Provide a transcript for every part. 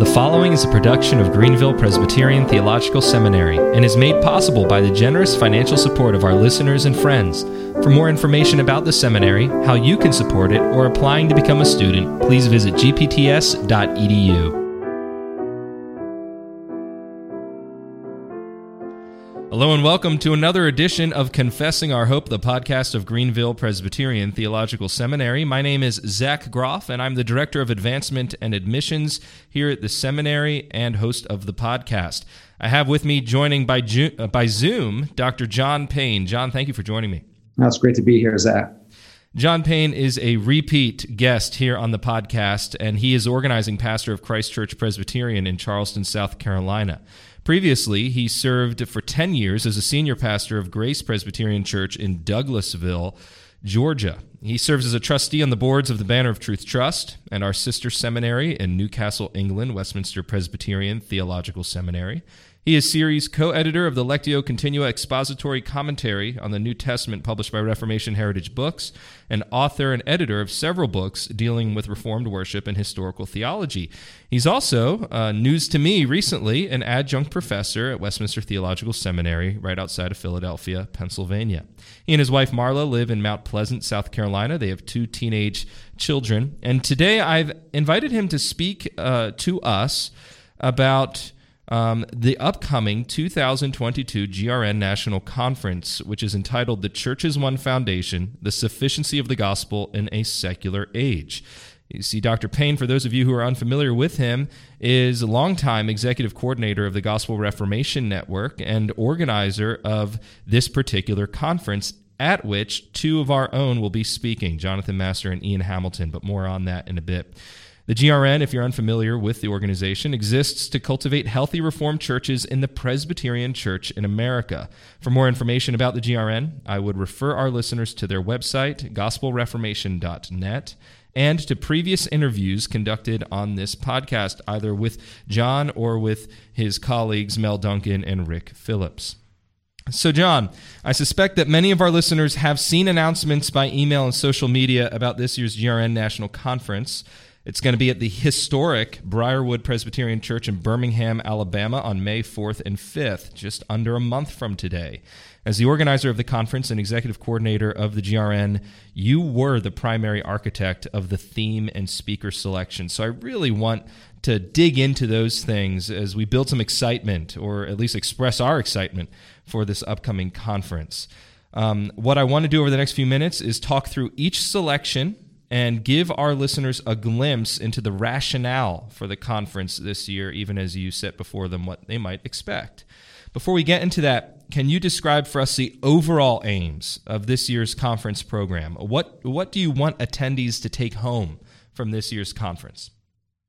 The following is a production of Greenville Presbyterian Theological Seminary and is made possible by the generous financial support of our listeners and friends. For more information about the seminary, how you can support it, or applying to become a student, please visit gpts.edu. Hello and welcome to another edition of Confessing Our Hope, the podcast of Greenville Presbyterian Theological Seminary. My name is Zach Groff, and I'm the Director of Advancement and Admissions here at the seminary and host of the podcast. I have with me joining by, Ju- uh, by Zoom Dr. John Payne. John, thank you for joining me. That's great to be here, Zach. John Payne is a repeat guest here on the podcast, and he is organizing pastor of Christ Church Presbyterian in Charleston, South Carolina. Previously, he served for 10 years as a senior pastor of Grace Presbyterian Church in Douglasville, Georgia. He serves as a trustee on the boards of the Banner of Truth Trust and our sister seminary in Newcastle, England, Westminster Presbyterian Theological Seminary. He is series co editor of the Lectio Continua Expository Commentary on the New Testament published by Reformation Heritage Books, and author and editor of several books dealing with Reformed worship and historical theology. He's also, uh, news to me recently, an adjunct professor at Westminster Theological Seminary right outside of Philadelphia, Pennsylvania. He and his wife Marla live in Mount Pleasant, South Carolina. They have two teenage children. And today I've invited him to speak uh, to us about um, the upcoming 2022 GRN National Conference, which is entitled The Church is One Foundation The Sufficiency of the Gospel in a Secular Age. You see, Dr. Payne, for those of you who are unfamiliar with him, is a longtime executive coordinator of the Gospel Reformation Network and organizer of this particular conference, at which two of our own will be speaking Jonathan Master and Ian Hamilton, but more on that in a bit. The GRN, if you're unfamiliar with the organization, exists to cultivate healthy Reformed churches in the Presbyterian Church in America. For more information about the GRN, I would refer our listeners to their website, gospelreformation.net, and to previous interviews conducted on this podcast, either with John or with his colleagues Mel Duncan and Rick Phillips. So, John, I suspect that many of our listeners have seen announcements by email and social media about this year's GRN National Conference. It's going to be at the historic Briarwood Presbyterian Church in Birmingham, Alabama on May 4th and 5th, just under a month from today. As the organizer of the conference and executive coordinator of the GRN, you were the primary architect of the theme and speaker selection. So I really want to dig into those things as we build some excitement, or at least express our excitement for this upcoming conference. Um, what I want to do over the next few minutes is talk through each selection and give our listeners a glimpse into the rationale for the conference this year, even as you set before them what they might expect. Before we get into that, can you describe for us the overall aims of this year's conference program? What, what do you want attendees to take home from this year's conference?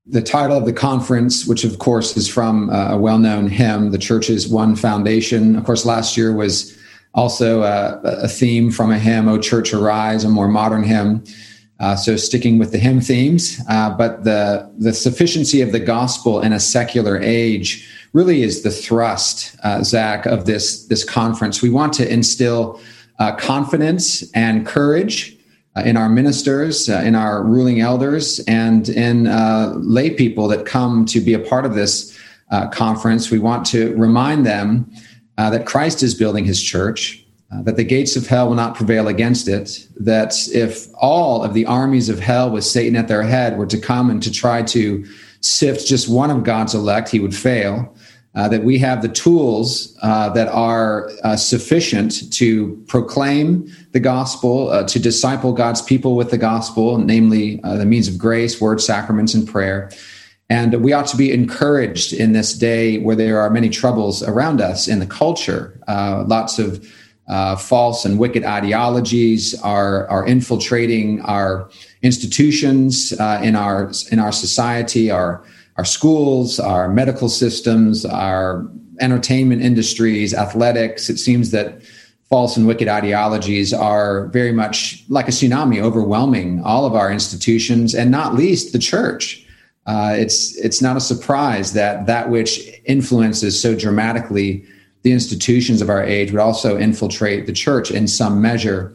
The title of the conference, which of course is from uh, a well known hymn, The Church's One Foundation. Of course, last year was also a, a theme from a hymn, O Church Arise, a more modern hymn. Uh, so sticking with the hymn themes, uh, but the the sufficiency of the gospel in a secular age really is the thrust, uh, Zach, of this this conference. We want to instill uh, confidence and courage uh, in our ministers, uh, in our ruling elders, and in lay people that come to be a part of this conference. We want to remind them that Christ is building His church uh, that the gates of hell will not prevail against it, that if all of the armies of hell with Satan at their head were to come and to try to sift just one of God's elect, he would fail. Uh, that we have the tools uh, that are uh, sufficient to proclaim the gospel, uh, to disciple God's people with the gospel, namely uh, the means of grace, word, sacraments, and prayer. And we ought to be encouraged in this day where there are many troubles around us in the culture, lots of uh, false and wicked ideologies are are infiltrating our institutions uh, in our in our society, our our schools, our medical systems, our entertainment industries, athletics. It seems that false and wicked ideologies are very much like a tsunami overwhelming all of our institutions, and not least the church. Uh, it's it's not a surprise that that which influences so dramatically the institutions of our age would also infiltrate the church in some measure.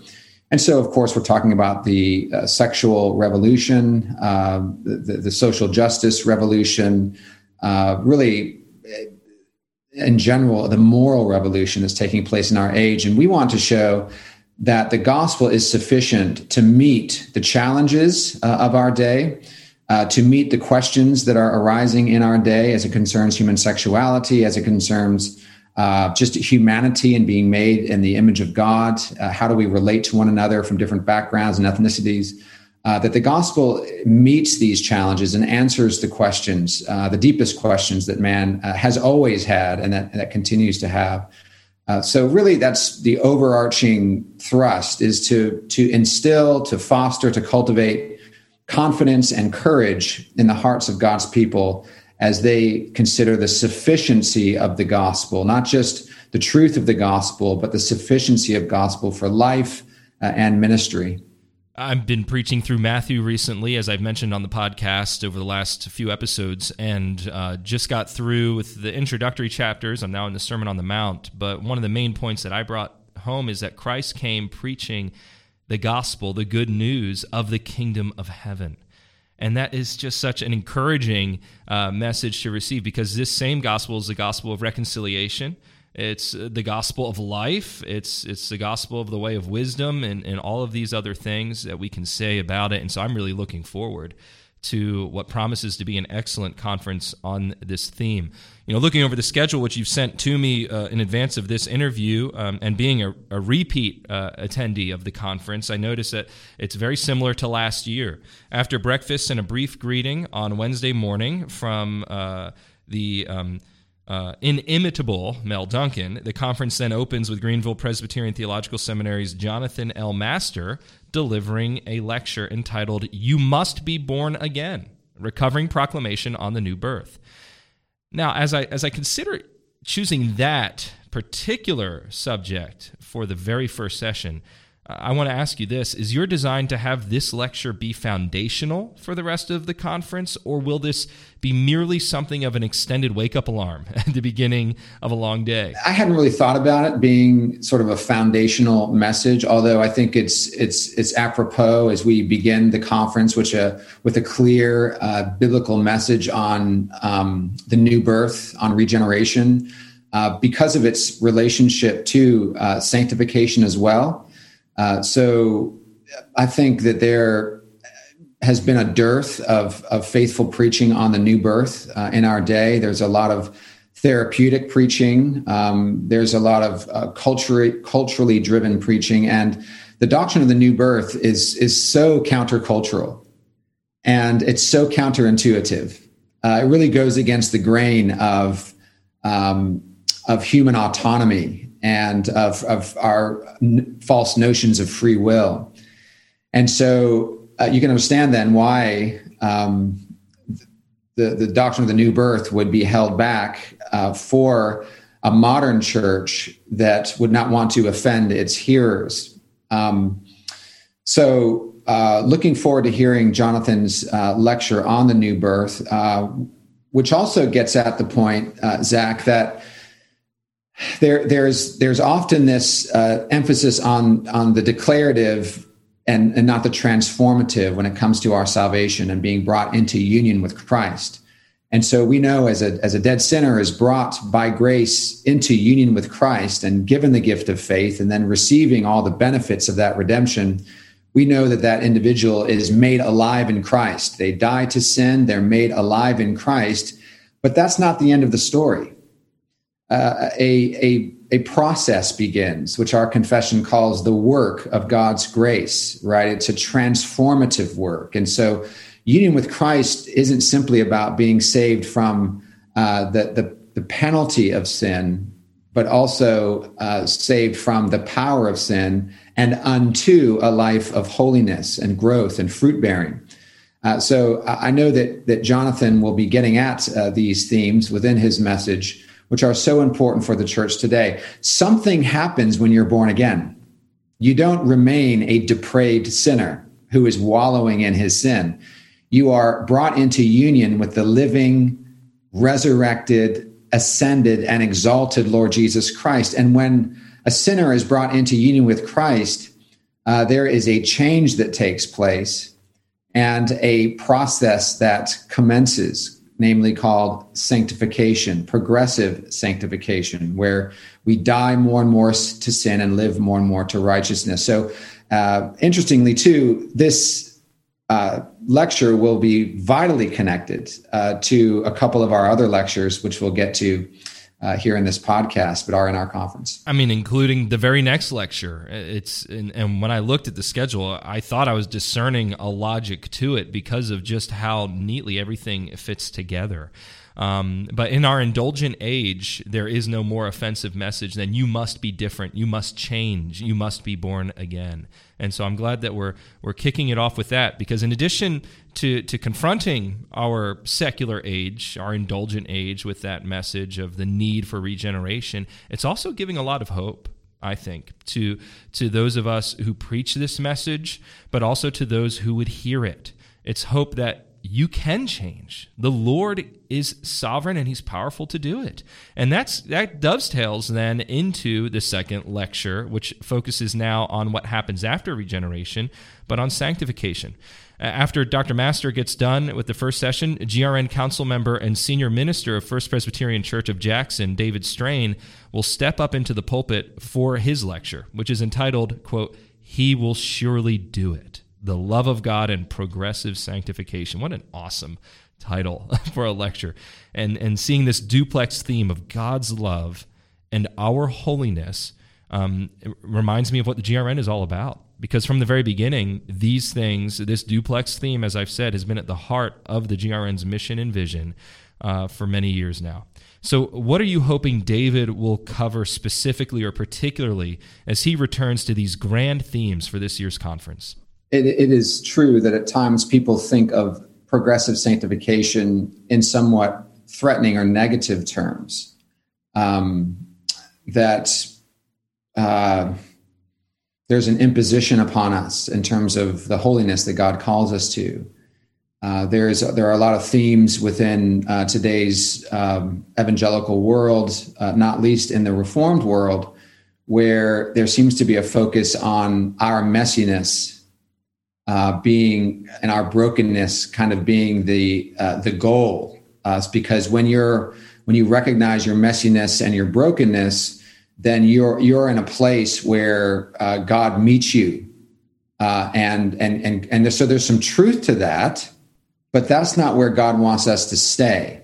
And so, of course, we're talking about the uh, sexual revolution, uh, the, the, social justice revolution, uh, really, in general, the moral revolution that's taking place in our age. And we want to show that the gospel is sufficient to meet the challenges uh, of our day, uh, to meet the questions that are arising in our day as it concerns human sexuality, as it concerns uh, just humanity and being made in the image of God. Uh, how do we relate to one another from different backgrounds and ethnicities? Uh, that the gospel meets these challenges and answers the questions, uh, the deepest questions that man uh, has always had and that, that continues to have. So really, that's the overarching thrust: is to to instill, to foster, to cultivate confidence and courage in the hearts of God's people as they consider the sufficiency of the gospel, not just the truth of the gospel, but the sufficiency of gospel for life uh, and ministry. I've been preaching through Matthew recently, as I've mentioned on the podcast over the last few episodes, and uh, just got through with the introductory chapters. I'm now in the Sermon on the Mount. But one of the main points that I brought home is that Christ came preaching the gospel, the good news of the kingdom of heaven. And that is just such an encouraging uh, message to receive because this same gospel is the gospel of reconciliation. It's uh, the gospel of life. It's it's the gospel of the way of wisdom and, and all of these other things that we can say about it. And so I'm really looking forward to what promises to be an excellent conference on this theme. You know, looking over the schedule, which you've sent to me uh, in advance of this interview, um, and being a, a repeat uh, attendee of the conference, I noticed that it's very similar to last year. After breakfast and a brief greeting on Wednesday morning from uh, the um, uh, inimitable Mel Duncan. The conference then opens with Greenville Presbyterian Theological Seminary's Jonathan L. Master delivering a lecture entitled You Must Be Born Again Recovering Proclamation on the New Birth. Now, as I, as I consider choosing that particular subject for the very first session, I want to ask you this Is your design to have this lecture be foundational for the rest of the conference, or will this be merely something of an extended wake up alarm at the beginning of a long day? I hadn't really thought about it being sort of a foundational message, although I think it's it's it's apropos as we begin the conference, which uh, with a clear uh, biblical message on um, the new birth, on regeneration, uh, because of its relationship to uh, sanctification as well. Uh, so I think that there has been a dearth of, of faithful preaching on the new birth uh, in our day. There's a lot of therapeutic preaching. Um, there's a lot of uh, culturally culturally driven preaching, and the doctrine of the new birth is is so countercultural, and it's so counterintuitive. Uh, it really goes against the grain of um, of human autonomy and of, of our n- false notions of free will. And so uh, you can understand then why um, the, the doctrine of the new birth would be held back uh, for a modern church that would not want to offend its hearers. Um, so, uh, looking forward to hearing Jonathan's uh, lecture on the new birth, uh, which also gets at the point, uh, Zach, that there there's there's often this uh, emphasis on on the declarative and and not the transformative when it comes to our salvation and being brought into union with Christ. And so we know as a as a dead sinner is brought by grace into union with Christ and given the gift of faith and then receiving all the benefits of that redemption, we know that that individual is made alive in Christ. They die to sin, they're made alive in Christ, but that's not the end of the story uh, a, a, a process begins, which our confession calls the work of God's grace, right? It's a transformative work. And so, union with Christ isn't simply about being saved from uh, the, the, the, penalty of sin, but also uh, saved from the power of sin and unto a life of holiness and growth and fruit bearing. Uh, so I know that that Jonathan will be getting at uh, these themes within his message, which are so important for the church today. Something happens when you're born again. You don't remain a depraved sinner who is wallowing in his sin. You are brought into union with the living, resurrected, ascended, and exalted Lord Jesus Christ. And when a sinner is brought into union with Christ, uh, there is a change that takes place and a process that commences namely called sanctification, progressive sanctification, where we die more and more to sin and live more and more to righteousness. So, uh, interestingly, too, this uh, lecture will be vitally connected uh, to a couple of our other lectures, which we'll get to uh, here in this podcast, but are in our conference. I mean, including the very next lecture. It's and, and, when I looked at the schedule, I thought I was discerning a logic to it because of just how neatly everything fits together. Um, but in our indulgent age, there is no more offensive message than you must be different, you must change, you must be born again. And so I'm glad that we're we're kicking it off with that because in addition to to confronting our secular age, our indulgent age with that message of the need for regeneration, it's also giving a lot of hope. I think to to those of us who preach this message, but also to those who would hear it. It's hope that you can change. The Lord is sovereign and he's powerful to do it. And that's that dovetails then into the second lecture which focuses now on what happens after regeneration, but on sanctification. After Dr. Master gets done with the first session, GRN council member and senior minister of First Presbyterian Church of Jackson, David Strain, will step up into the pulpit for his lecture, which is entitled, quote, He Will Surely Do It the love of God and progressive sanctification. What an awesome title for a lecture. And, and seeing this duplex theme of God's love and our holiness um, reminds me of what the GRN is all about. Because from the very beginning, these things, this duplex theme, as I've said, has been at the heart of the GRN's mission and vision uh, for many years now. So, what are you hoping David will cover specifically or particularly as he returns to these grand themes for this year's conference? It, it is true that at times people think of progressive sanctification in somewhat threatening or negative terms. Um, that uh, there's an imposition upon us in terms of the holiness that God calls us to. Uh, there's there are a lot of themes within uh, today's um, evangelical world, uh, not least in the Reformed world, where there seems to be a focus on our messiness uh, being and our brokenness kind of being the uh, the goal. Uh, because when you're when you recognize your messiness and your brokenness, then you're you're in a place where uh, God meets you, uh, and and and and so there's some truth to that, but that's not where God wants us to stay.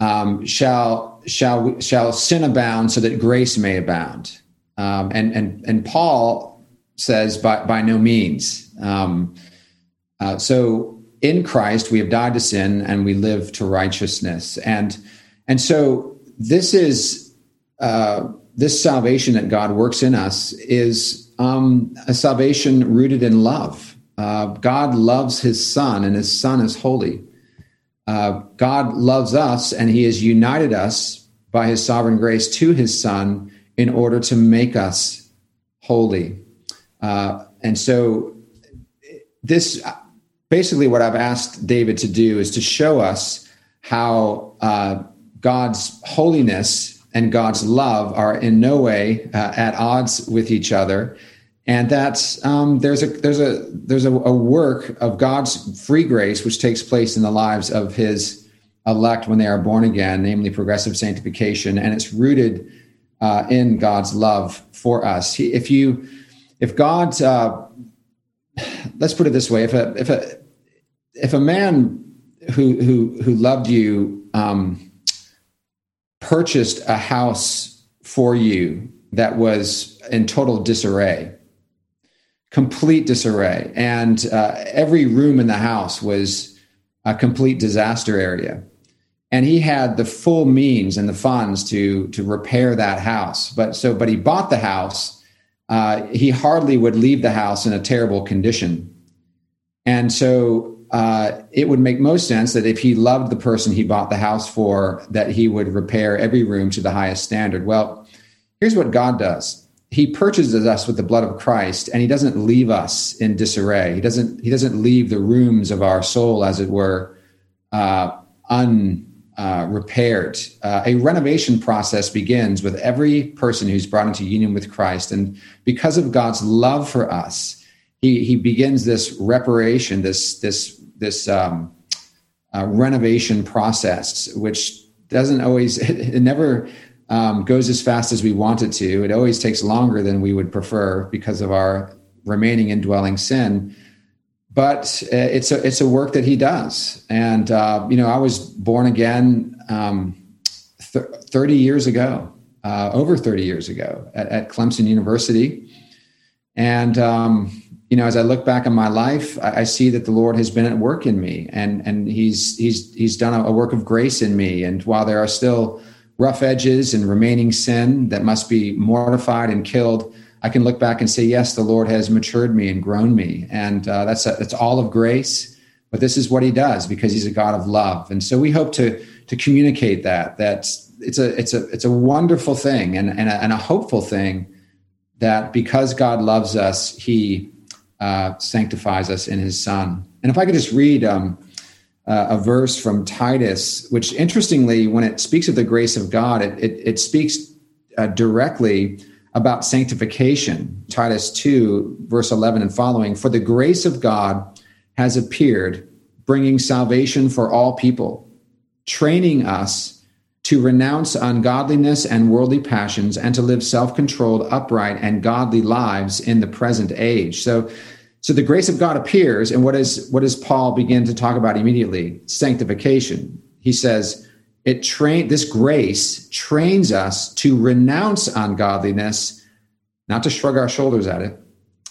Um, shall shall shall sin abound so that grace may abound? Um, and and and Paul says by, by no means. Um, uh, so in Christ, we have died to sin and we live to righteousness. And, and so this is, uh, this salvation that God works in us is um, a salvation rooted in love. Uh, God loves his son and his son is holy. Uh, God loves us and he has united us by his sovereign grace to his son in order to make us holy. Uh, and so, this basically what I've asked David to do is to show us how uh, God's holiness and God's love are in no way uh, at odds with each other, and that um, there's a there's a there's a, a, work of God's free grace which takes place in the lives of His elect when they are born again, namely progressive sanctification, and it's rooted uh, in God's love for us. He, if you if God, uh, let's put it this way, if a if a if a man who who who loved you um, purchased a house for you that was in total disarray, complete disarray, and uh, every room in the house was a complete disaster area and he had the full means and the funds to to repair that house but so but he bought the house uh, he hardly would leave the house in a terrible condition. And so uh, it would make most sense that if he loved the person he bought the house for, that he would repair every room to the highest standard. Well, here's what God does. He purchases us with the blood of Christ, and he doesn't leave us in disarray. He doesn't. He doesn't leave the rooms of our soul, as it were, uh, un uh, repaired. Uh, a renovation process begins with every person who's brought into union with Christ. And because of God's love for us, he, he begins this reparation, this, this, this um, uh, renovation process, which doesn't always, it, it never um, goes as fast as we want it to. It always takes longer than we would prefer because of our remaining indwelling sin. But uh, it's a it's a work that he does, and uh, you know I was born again um, th- thirty years ago, uh, over thirty years ago at, at Clemson University, and um, you know, as I look back on my life, I, I, see that the Lord has been at work in me, and and He's He's He's done a, a, work of grace in me. And while there are still rough edges and remaining sin that must be mortified and killed, I can look back and say, yes, the Lord has matured me and grown me, and uh, that's a, that's all of grace. But this is what He does because He's a God of love, and so we hope to to communicate that that it's a it's a it's a wonderful thing and and a, and a hopeful thing that because God loves us, He uh, sanctifies us in his son. And if I could just read um, uh, a verse from Titus, which interestingly, when it speaks of the grace of God, it, it, it speaks uh, directly about sanctification. Titus 2, verse 11 and following For the grace of God has appeared, bringing salvation for all people, training us to renounce ungodliness and worldly passions and to live self-controlled upright and godly lives in the present age so so the grace of god appears and what is what does paul begin to talk about immediately sanctification he says it train this grace trains us to renounce ungodliness not to shrug our shoulders at it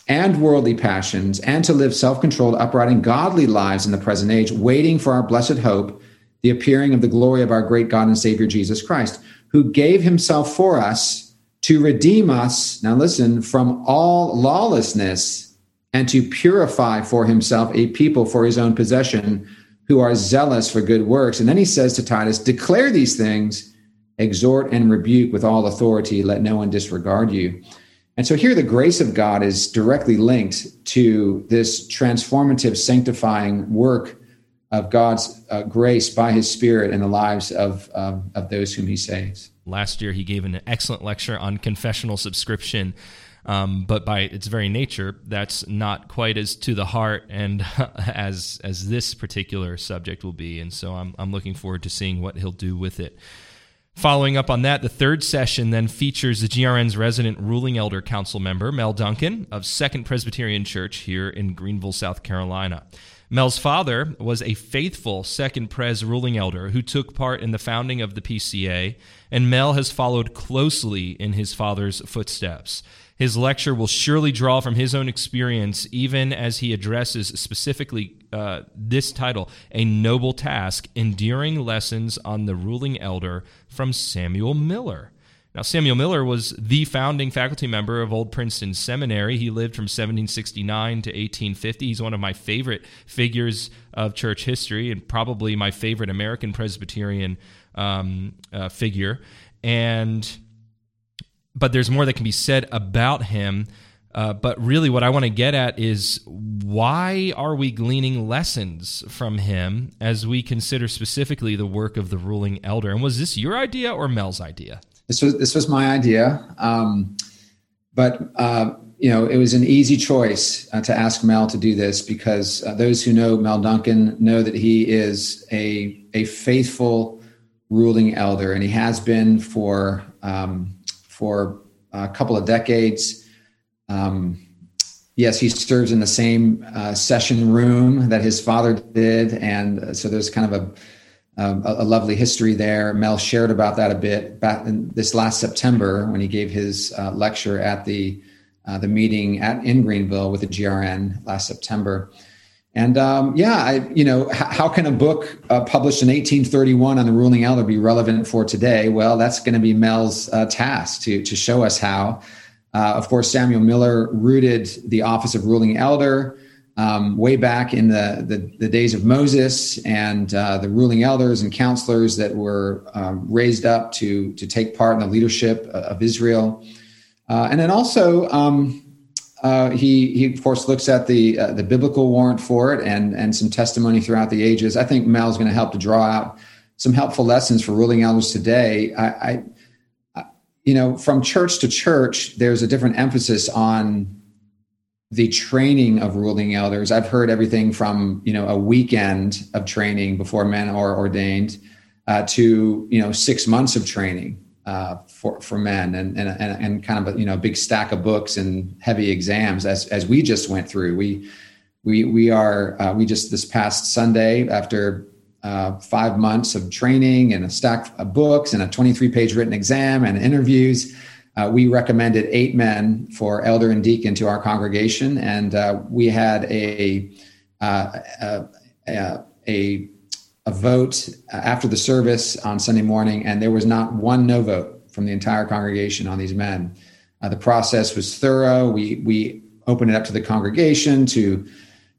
and worldly passions and to live self-controlled upright and godly lives in the present age waiting for our blessed hope the appearing of the glory of our great God and Savior Jesus Christ, who gave himself for us to redeem us, now listen, from all lawlessness and to purify for himself a people for his own possession who are zealous for good works. And then he says to Titus, declare these things, exhort and rebuke with all authority, let no one disregard you. And so here the grace of God is directly linked to this transformative, sanctifying work of God's uh, grace by His Spirit in the lives of um, of those whom He saves. Last year, he gave an excellent lecture on confessional subscription. Um, but by its very nature, that's not quite as to the heart and as as this particular subject will be. And so I'm I'm looking forward to seeing what he'll do with it. Following up on that, the third session then features the GRN's resident ruling elder council member, Mel Duncan of Second Presbyterian Church here in Greenville, South Carolina. Mel's father was a faithful second pres ruling elder who took part in the founding of the PCA, and Mel has followed closely in his father's footsteps. His lecture will surely draw from his own experience, even as he addresses specifically uh, this title A Noble Task Enduring Lessons on the Ruling Elder from Samuel Miller. Now, Samuel Miller was the founding faculty member of Old Princeton Seminary. He lived from 1769 to 1850. He's one of my favorite figures of church history and probably my favorite American Presbyterian um, uh, figure. And but there's more that can be said about him. Uh, but really, what I want to get at is why are we gleaning lessons from him as we consider specifically the work of the ruling elder? And was this your idea or Mel's idea? This was this was my idea, um, but uh, you know it was an easy choice uh, to ask Mel to do this because uh, those who know Mel Duncan know that he is a a faithful ruling elder, and he has been for um, for a couple of decades. Um, yes, he serves in the same uh, session room that his father did, and uh, so there's kind of a um, a, a, lovely history there. Mel shared about that a bit back in this last September when he gave his uh, lecture at the uh, the meeting at in Greenville with the GRN last September. And um, yeah, I, you know, h- how can a book uh, published in 1831 on the ruling elder be relevant for today? Well, that's going to be Mel's uh, task to to show us how. Uh, of course, Samuel Miller rooted the office of ruling elder um, way back in the, the, the, days of Moses and uh, the ruling elders and counselors that were um, raised up to, to take part in the leadership of Israel. Uh, and then also, um, uh, he, he, of course, looks at the, uh, the biblical warrant for it and, and some testimony throughout the ages. I think Mel's going to help to draw out some helpful lessons for ruling elders today. I, I, you know, from church to church, there's a different emphasis on the training of ruling elders. I've heard everything from you know a weekend of training before men are ordained uh, to you know six months of training uh, for for men, and, and and kind of a you know a big stack of books and heavy exams as as we just went through. We we we are uh, we just this past Sunday after uh, five months of training and a stack of books and a 23 page written exam and interviews. Uh, we recommended eight men for elder and deacon to our congregation, and uh, we had a uh, a, a, a, vote after the service on Sunday morning, and there was not one no vote from the entire congregation on these men. Uh, the process was thorough. We we opened it up to the congregation to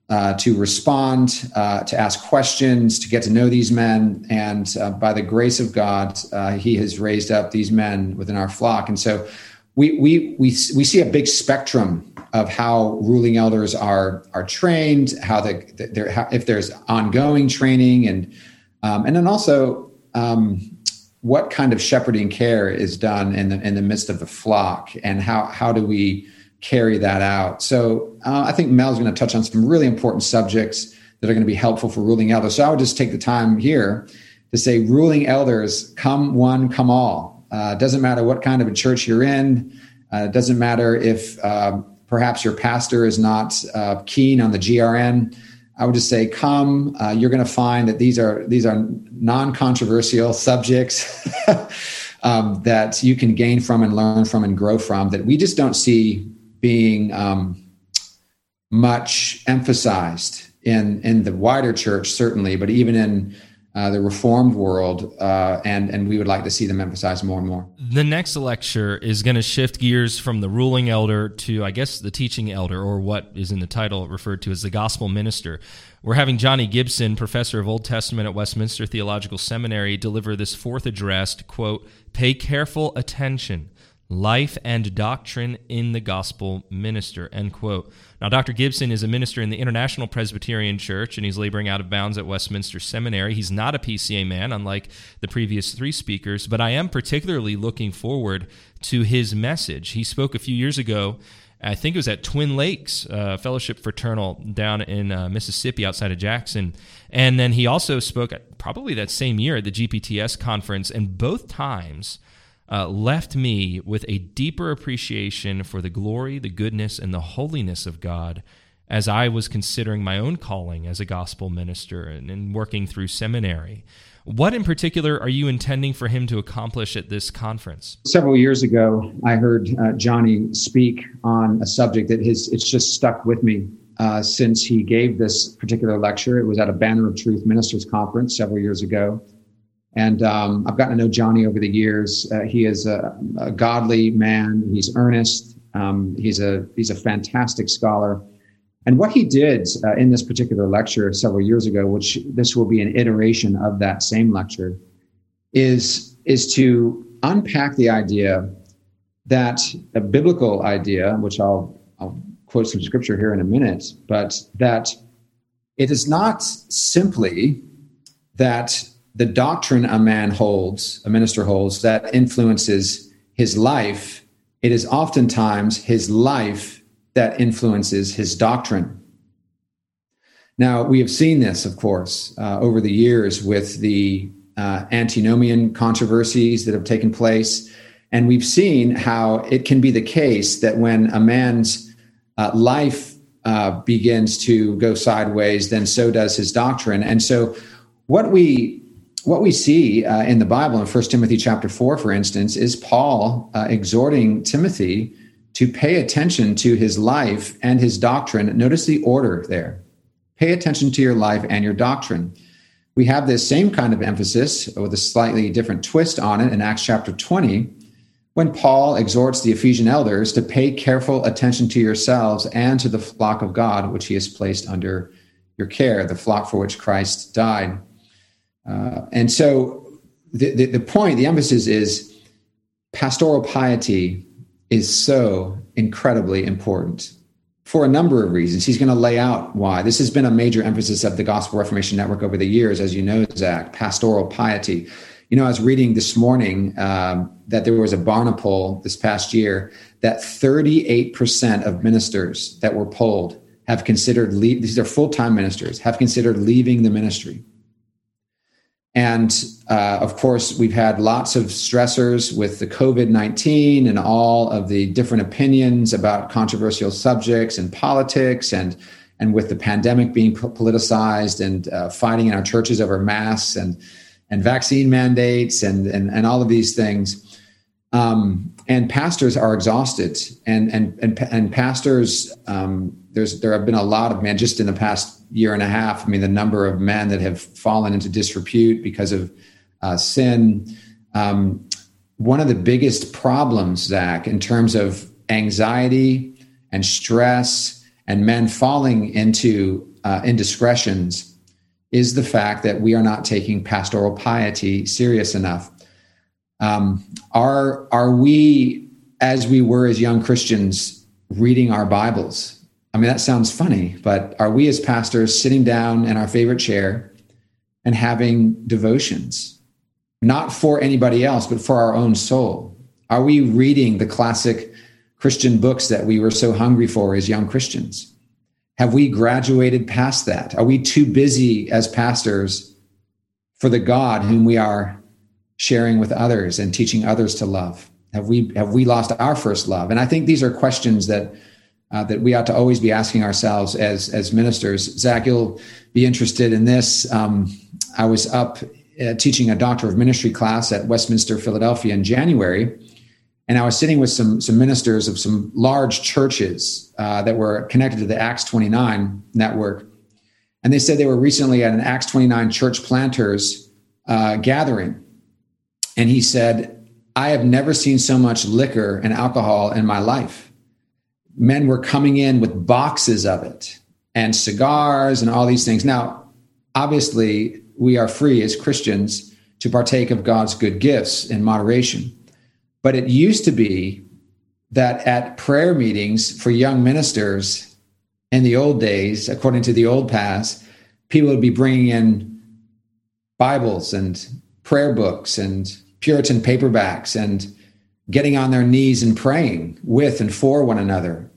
uh, to respond, uh, to ask questions, to get to know these men. And uh, by the grace of God, uh, He has raised up these men within our flock. And so we, we, we, we see a big spectrum of how ruling elders are, are trained, how, the, how if there's ongoing training, and, um, and then also um, what kind of shepherding care is done in the, in the midst of the flock, and how, how do we carry that out. So uh, I think Mel's going to touch on some really important subjects that are going to be helpful for ruling elders. So I would just take the time here to say, ruling elders, come one, come all. Uh, doesn't matter what kind of a church you're in. Uh, doesn't matter if uh, perhaps your pastor is not uh, keen on the GRN. I would just say, come. Uh, you're going to find that these are these are non-controversial subjects um, that you can gain from and learn from and grow from. That we just don't see being um, much emphasized in in the wider church, certainly, but even in uh, the reformed world, uh, and and we would like to see them emphasized more and more. The next lecture is going to shift gears from the ruling elder to, I guess, the teaching elder, or what is in the title referred to as the gospel minister. We're having Johnny Gibson, professor of Old Testament at Westminster Theological Seminary, deliver this fourth address. To, Quote: Pay careful attention life and doctrine in the gospel minister end quote now dr gibson is a minister in the international presbyterian church and he's laboring out of bounds at westminster seminary he's not a pca man unlike the previous three speakers but i am particularly looking forward to his message he spoke a few years ago I think it was at Twin Lakes uh, Fellowship Fraternal down in uh, Mississippi outside of Jackson. And then he also spoke probably that same year at the GPTS conference. And both times, uh, left me with a deeper appreciation for the glory, the goodness, and the holiness of God as I was considering my own calling as a gospel minister and, and working through seminary. What in particular are you intending for him to accomplish at this conference? Several years ago, I heard uh, Johnny speak on a subject that has it's just stuck with me uh, since he gave this particular lecture. It was at a Banner of Truth Ministers Conference several years ago. And um, I've gotten to know Johnny over the years. Uh, he is a, a, godly man. He's earnest. Um, he's a he's a fantastic scholar. And what he did uh, in this particular lecture several years ago, which this will be an iteration of that same lecture, is is to unpack the idea that a biblical idea, which I'll I'll quote some scripture here in a minute, but that it is not simply that the doctrine a man holds, a minister holds, that influences his life, it is oftentimes his life that influences his doctrine. Now, we have seen this, of course, uh, over the years with the uh, antinomian controversies that have taken place. And we've seen how it can be the case that when a man's uh, life uh, begins to go sideways, then so does his doctrine. And so, what we what we see uh, in the Bible in 1 Timothy chapter 4, for instance, is Paul uh, exhorting Timothy to pay attention to his life and his doctrine. Notice the order there. Pay attention to your life and your doctrine. We have this same kind of emphasis with a slightly different twist on it in Acts chapter 20, when Paul exhorts the Ephesian elders to pay careful attention to yourselves and to the flock of God, which he has placed under your care, the flock for which Christ died. Uh, and so the, the, the point, the emphasis is pastoral piety is so incredibly important for a number of reasons. He's going to lay out why. This has been a major emphasis of the Gospel Reformation Network over the years, as you know, Zach, pastoral piety. You know, I was reading this morning um, that there was a Barna poll this past year that 38% of ministers that were polled have considered leave, these are full-time ministers have considered leaving the ministry and uh, of course we've had lots of stressors with the covid-19 and all of the different opinions about controversial subjects and politics and and with the pandemic being politicized and uh, fighting in our churches over masks and and vaccine mandates and and, and all of these things. Um, and pastors are exhausted. And and and, and pastors um, there's there have been a lot of men just in the past year and a half. I mean the number of men that have fallen into disrepute because of uh, sin. Um, one of the biggest problems zach in terms of anxiety and stress and men falling into uh, indiscretions is the fact that we are not taking pastoral piety serious enough um, are are we as we were as young Christians reading our Bibles? I mean, that sounds funny, but are we as pastors sitting down in our favorite chair and having devotions, not for anybody else, but for our own soul? Are we reading the classic Christian books that we were so hungry for as young Christians? Have we graduated past that? Are we too busy as pastors for the God whom we are sharing with others and teaching others to love? Have we have we lost our first love? And I think these are questions that uh, that we ought to always be asking ourselves as as ministers. Zach, you'll be interested in this. Um, I was up uh, teaching a doctor of ministry class at Westminster, Philadelphia, in January, and I was sitting with some some ministers of some large churches uh, that were connected to the Acts 29 network, and they said they were recently at an Acts 29 church planters uh, gathering and he said, I have never seen so much liquor and alcohol in my life. Men were coming in with boxes of it and cigars and all these things. Now, obviously, we are free as Christians to partake of God's good gifts in moderation. But it used to be that at prayer meetings for young ministers in the old days, according to the old past, people would be bringing in Bibles and prayer books and Puritan paperbacks and getting on their knees and praying with and for one another.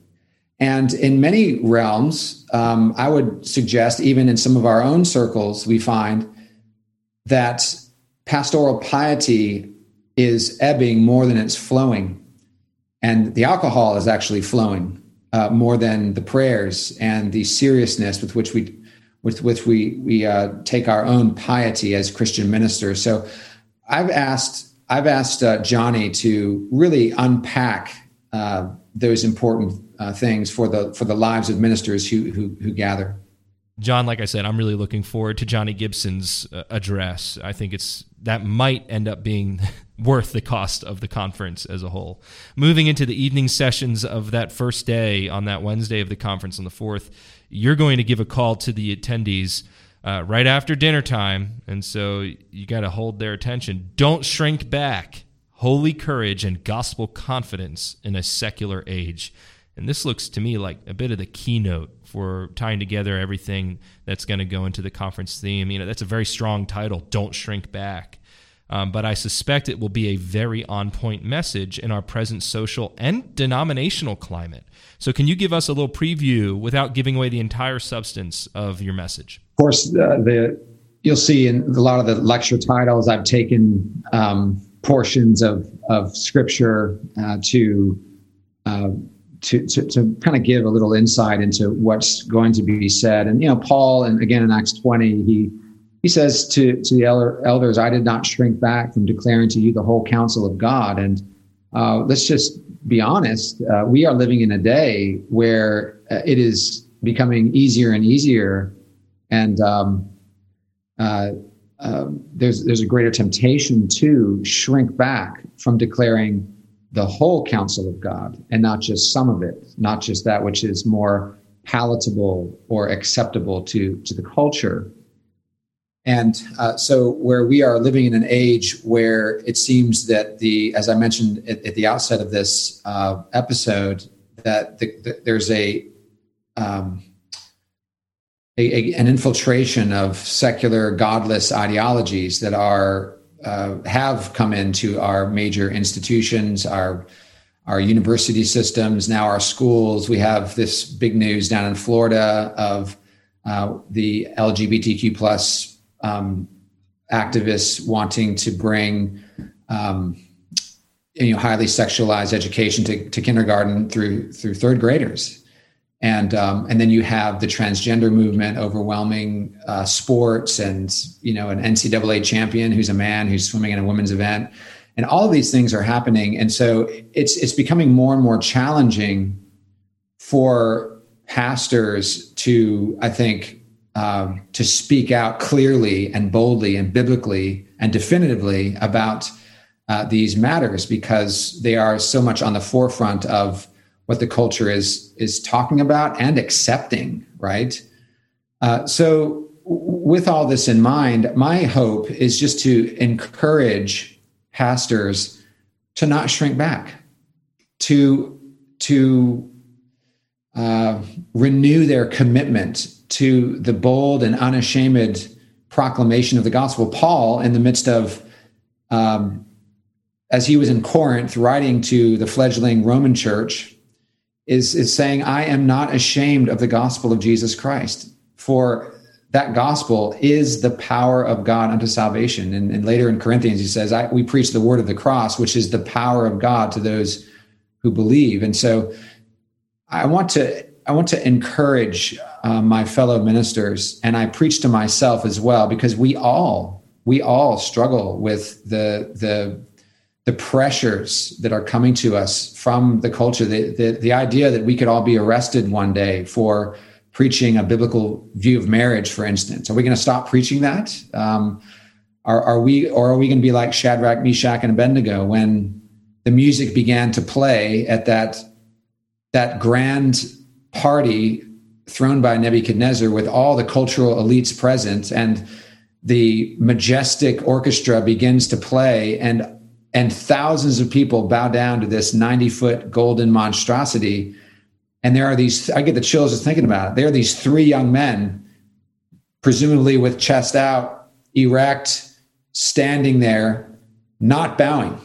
And in many realms, um, I would suggest, even in some of our own circles, we find that pastoral piety is ebbing more than it's flowing. And the alcohol is actually flowing uh, more than the prayers and the seriousness with which we with which we we uh, take our own piety as Christian ministers. So I've asked I've asked uh, Johnny to really unpack uh, those important uh, things for the for the lives of ministers who, who, who gather. John, like I said, I'm really looking forward to Johnny Gibson's uh, address. I think it's that might end up being worth the cost of the conference as a whole. Moving into the evening sessions of that first day on that Wednesday of the conference on the 4th, you're going to give a call to the attendees uh, right after dinner time. And so you got to hold their attention. Don't shrink back. Holy courage and gospel confidence in a secular age. And this looks to me like a bit of the keynote for tying together everything that's going to go into the conference theme. You know, that's a very strong title, Don't Shrink Back. Um, but I suspect it will be a very on point message in our present social and denominational climate. So, can you give us a little preview without giving away the entire substance of your message? Of course, uh, the you'll see in a lot of the lecture titles, I've taken um, portions of of scripture uh, to, uh, to, to to kind of give a little insight into what's going to be said. And you know, Paul, and again in Acts twenty, he he says to, to the elder, elders, I did not shrink back from declaring to you the whole counsel of God. And uh, let's just be honest. Uh, we are living in a day where uh, it is becoming easier and easier. And um, uh, um, there's, there's a greater temptation to shrink back from declaring the whole counsel of God and not just some of it, not just that which is more palatable or acceptable to, to the culture. And uh, so, where we are living in an age where it seems that the, as I mentioned at, at the outset of this uh, episode, that the, the, there's a, um, a, a, an infiltration of secular, godless ideologies that are uh, have come into our major institutions, our our university systems, now our schools. We have this big news down in Florida of uh, the LGBTQ plus um, activists wanting to bring um, you know highly sexualized education to, to kindergarten through through third graders. And um, and then you have the transgender movement overwhelming uh, sports and you know an NCAA champion who's a man who's swimming in a women's event. And all of these things are happening. And so it's it's becoming more and more challenging for pastors to I think um, to speak out clearly and boldly and biblically and definitively about uh, these matters because they are so much on the forefront of what the culture is is talking about and accepting right? Uh, so with all this in mind my hope is just to encourage pastors to not shrink back to to uh, renew their commitment to the bold and unashamed proclamation of the gospel paul in the midst of um, as he was in corinth writing to the fledgling roman church is, is saying, I am not ashamed of the gospel of Jesus Christ, for that gospel is the power of God unto salvation. And, and later in Corinthians, he says, We preach the word of the cross, which is the power of God to those who believe. And so I want to I want to encourage uh, my fellow ministers, and I preach to myself as well, because we all we all struggle with the the the pressures that are coming to us from the culture, the, the, the, idea that we could all be arrested one day for preaching a biblical view of marriage, for instance. Are we going to stop preaching that? Um, are, are we, or are we going to be like Shadrach, Meshach, and Abednego when the music began to play at that, that grand party thrown by Nebuchadnezzar with all the cultural elites present and the majestic orchestra begins to play and and thousands of people bow down to this 90 foot golden monstrosity. And there are these i get the chills just thinking about it. There are these three young men presumably with chest out erect standing there not bowing.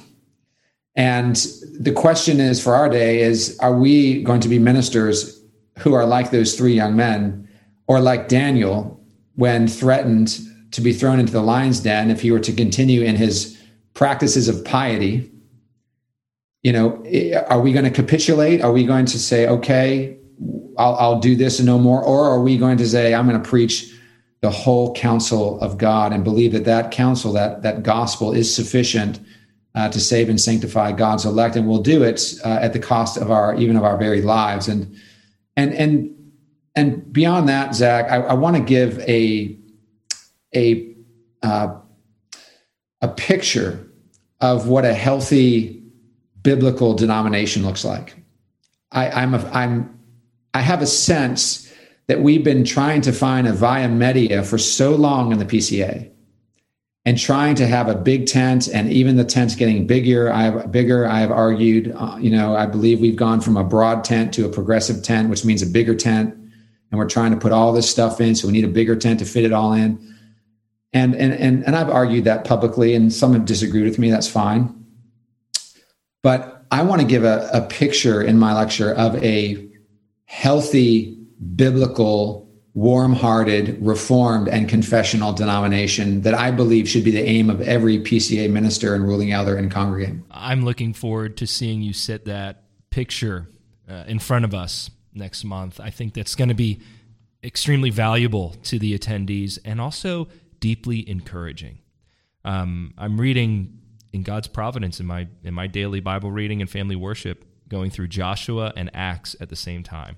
And the question is for our day is are we going to be ministers who are like those three young men or like daniel when threatened to be thrown into the lion's den if he were to continue in his practices of piety, you know, are we going to capitulate? Are we going to say, okay, I'll, I'll do this and no more? Or are we going to say, I'm going to preach the whole counsel of God and believe that that counsel, that, that gospel is sufficient uh, to save and sanctify God's elect, and we'll do it uh, at the cost of our, even of our very lives. And, and, and, and beyond that, Zach, I, I want to give a, a, uh, a picture of what a healthy biblical denomination looks like. I, I'm, a, I'm, I have a sense that we've been trying to find a via media for so long in the PCA and trying to have a big tent and even the tent's getting bigger i have bigger i have argued uh, you know i believe we've gone from a broad tent to a progressive tent which means a bigger tent and we're trying to put all this stuff in so we need a bigger tent to fit it all in and, and, and, and I've argued that publicly, and some have disagreed with me. That's fine. But I want to give a, a picture in my lecture of a healthy, biblical, warm hearted, reformed, and confessional denomination that I believe should be the aim of every PCA minister and ruling elder and congregate. I'm looking forward to seeing you set that picture uh, in front of us next month. I think that's going to be extremely valuable to the attendees and also deeply encouraging. Um, I'm reading in God's providence in my in my daily Bible reading and family worship, going through Joshua and Acts at the same time.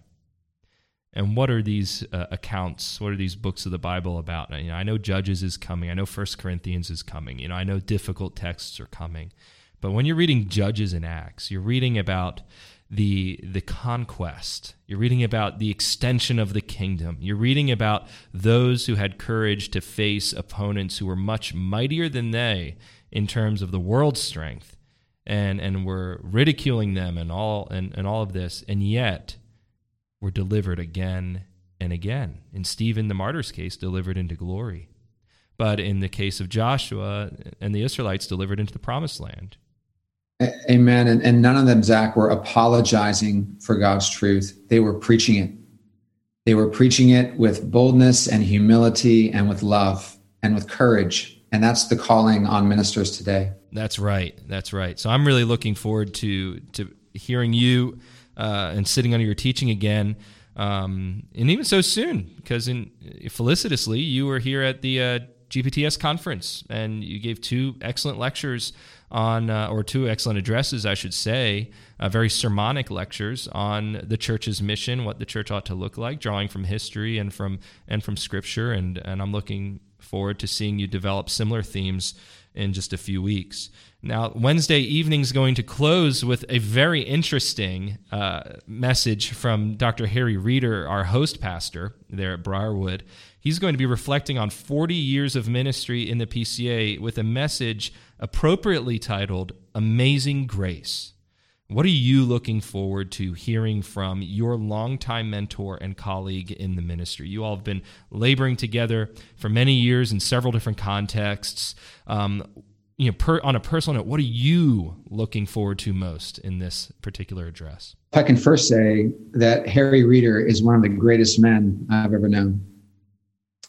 And what are these uh, accounts? What are these books of the Bible about? You know, I know Judges is coming. I know First Corinthians is coming. You know, I know difficult texts are coming. But when you're reading Judges and Acts, you're reading about the the conquest. You're reading about the extension of the kingdom. You're reading about those who had courage to face opponents who were much mightier than they in terms of the world's strength and and were ridiculing them and all and, and all of this and yet were delivered again and again. In Stephen the martyr's case delivered into glory. but in the case of Joshua and the Israelites, delivered into the promised land. Amen. And, and none of them, Zach, were apologizing for God's truth. They were preaching it. They were preaching it with boldness and humility and with love and with courage. And that's the calling on ministers today. That's right. That's right. So I'm really looking forward to to hearing you uh, and sitting under your teaching again. Um, and even so soon, because in felicitously, you were here at the uh, GPTS conference and you gave two excellent lectures on, uh, or two excellent addresses, I should say, uh, very sermonic lectures on the church's mission, what the church ought to look like, drawing from history and from and from Scripture. And and I'm looking forward to seeing you develop similar themes in just a few weeks. Now, Wednesday evening is going to close with a very interesting uh, message from Dr. Harry Reeder, our host pastor there at Briarwood. He's going to be reflecting on 40 years of ministry in the PCA with a message appropriately titled Amazing Grace. What are you looking forward to hearing from your longtime mentor and colleague in the ministry? You all have been laboring together for many years in several different contexts. Um, you know, per, on a personal note, what are you looking forward to most in this particular address? I can first say that Harry Reeder is one of the greatest men I've ever known.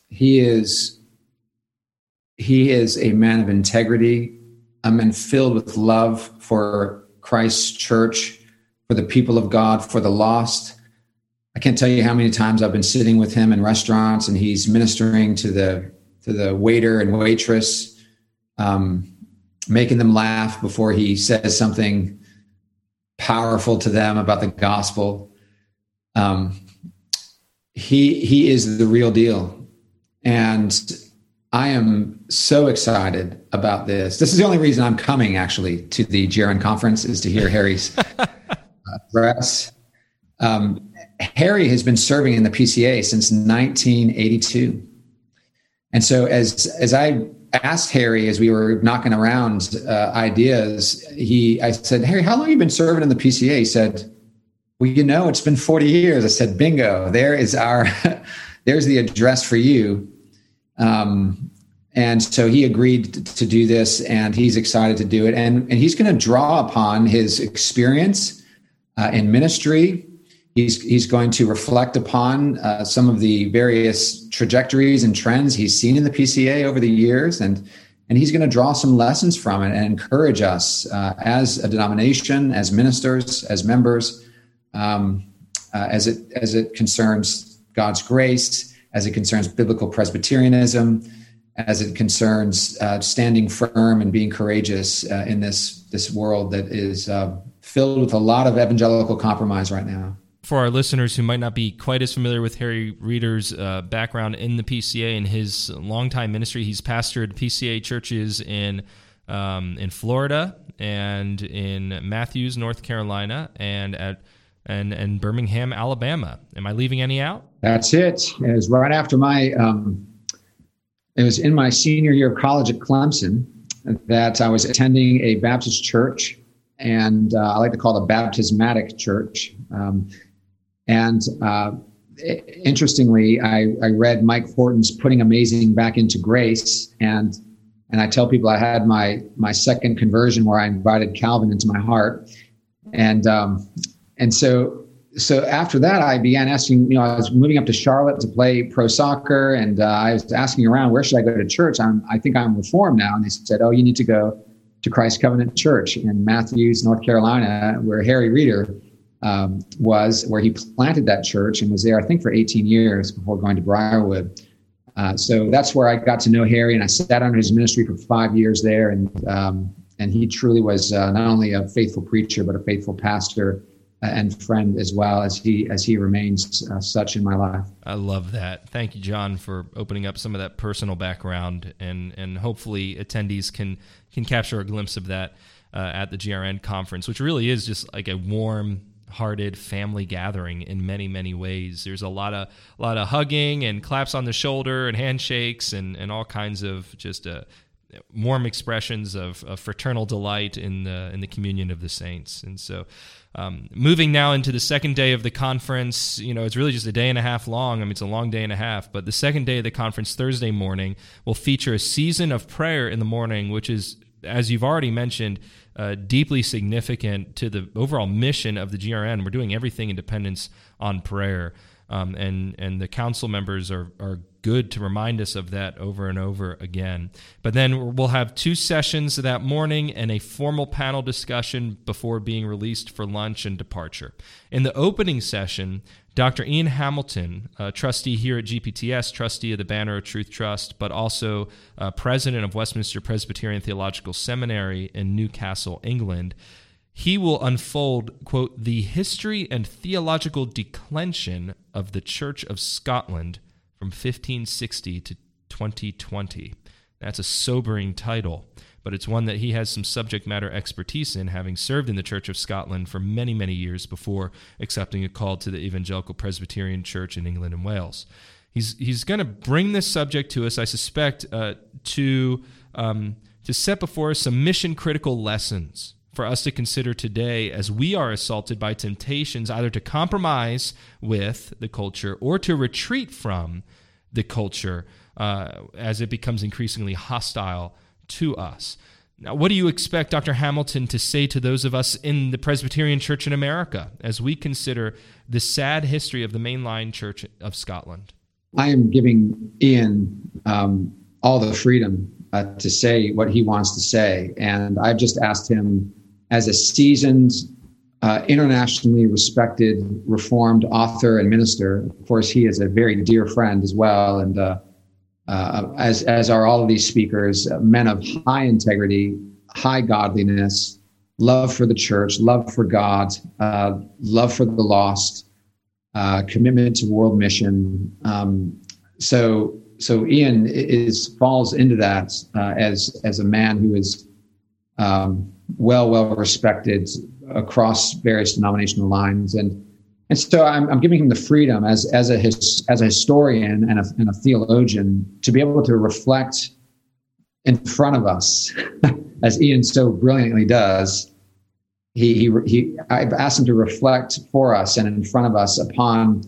He is he is a man of integrity, a man filled with love for Christ's church, for the people of God, for the lost. I can't tell you how many times I've been sitting with him in restaurants and he's ministering to the to the waiter and waitress, um, making them laugh before he says something powerful to them about the gospel. Um, he he is the real deal, and I am so excited about this. This is the only reason I'm coming actually to the GRN conference is to hear Harry's address. Um, Harry has been serving in the PCA since 1982. And so as as I asked Harry as we were knocking around uh, ideas, he I said, "Harry, how long you been serving in the PCA?" He said, "Well, you know, it's been 40 years." I said, "Bingo! There is our there's the address for you." Um, and so he agreed to do this and he's excited to do it. And, and he's going to draw upon his experience uh, in ministry. He's, he's going to reflect upon uh, some of the various trajectories and trends he's seen in the PCA over the years. And, and he's going to draw some lessons from it and encourage us uh, as a denomination, as ministers, as members, um, uh, as, it, as it concerns God's grace as it concerns biblical Presbyterianism, as it concerns uh, standing firm and being courageous uh, in this this world that is uh, filled with a lot of evangelical compromise right now. For our listeners who might not be quite as familiar with Harry Reeder's uh, background in the PCA and his longtime ministry, he's pastored PCA churches in um, in Florida and in Matthews, North Carolina, and at and and Birmingham, Alabama. Am I leaving any out? That's it. It was right after my. Um, it was in my senior year of college at Clemson that I was attending a Baptist church, and uh, I like to call it a baptismatic church. Um, and uh, interestingly, I, I read Mike Horton's "Putting Amazing Back into Grace," and and I tell people I had my my second conversion where I invited Calvin into my heart, and um, and so so after that, I began asking. You know, I was moving up to Charlotte to play pro soccer, and uh, I was asking around, where should I go to church? I'm, I think I'm reformed now, and they said, oh, you need to go to Christ Covenant Church in Matthews, North Carolina, where Harry Reeder um, was, where he planted that church and was there, I think, for 18 years before going to Briarwood. Uh, so that's where I got to know Harry, and I sat under his ministry for five years there, and um, and he truly was uh, not only a faithful preacher but a faithful pastor and friend as well as he as he remains uh, such in my life. I love that. Thank you, John, for opening up some of that personal background, and and hopefully attendees can can capture a glimpse of that uh, at the GRN conference, which really is just like a warm hearted family gathering in many many ways there's a lot of a lot of hugging and claps on the shoulder and handshakes and and all kinds of just a warm expressions of, of, fraternal delight in the in the communion of the saints. And so, um, moving now into the second day of the conference, you know, it's really just a day and a half long. I mean, it's a long day and a half, but the second day of the conference, Thursday morning, will feature a season of prayer in the morning, which is, as you've already mentioned. Uh, deeply significant to the overall mission of the GRN. We're doing everything in dependence on prayer. Um, and and the council members are are good to remind us of that over and over again. But then we'll have two sessions that morning and a formal panel discussion before being released for lunch and departure. In the opening session, Dr. Ian Hamilton, a trustee here at GPTS, trustee of the Banner of Truth Trust, but also uh, president of Westminster Presbyterian Theological Seminary in Newcastle, England, he will unfold, quote, the history and theological declension of the Church of Scotland from 1560 to 2020. That's a sobering title, but it's one that he has some subject matter expertise in, having served in the Church of Scotland for many, many years before accepting a call to the Evangelical Presbyterian Church in England and Wales. He's, he's going to bring this subject to us, I suspect, uh, to, um, to set before us some mission critical lessons for us to consider today as we are assaulted by temptations either to compromise with the culture or to retreat from the culture uh, as it becomes increasingly hostile to us. Now, what do you expect Dr. Hamilton to say to those of us in the Presbyterian Church in America as we consider the sad history of the mainline Church of Scotland? I am giving Ian um, all the freedom uh, to say what he wants to say. And I've just asked him as a seasoned, uh, internationally respected Reformed author and minister. Of course, he is a very dear friend as well, and uh, uh, as as are all of these speakers, uh, men of high integrity, high godliness, love for the church, love for God, uh, love for the lost, uh, commitment to world mission. Um, so so Ian is falls into that as as a man who is. Um, well, well respected across various denominational lines. And, and so I'm, I'm giving him the freedom as, as, a, his, as a historian and a, and a theologian to be able to reflect in front of us, as Ian so brilliantly does. He, he, he, I've asked him to reflect for us and in front of us upon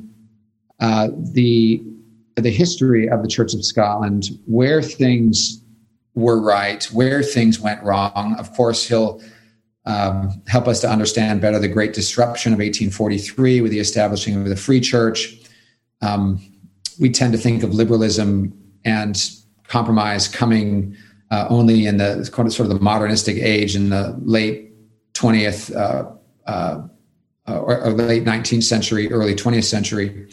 uh, the, the history of the Church of Scotland, where things were right, where things went wrong. Of course, he'll um, help us to understand better the Great Disruption of 1843 with the establishing of the Free Church. Um, we tend to think of liberalism and compromise coming uh, only in the sort of the modernistic age in the late 20th uh, uh, or, or, late 19th century, early 20th century.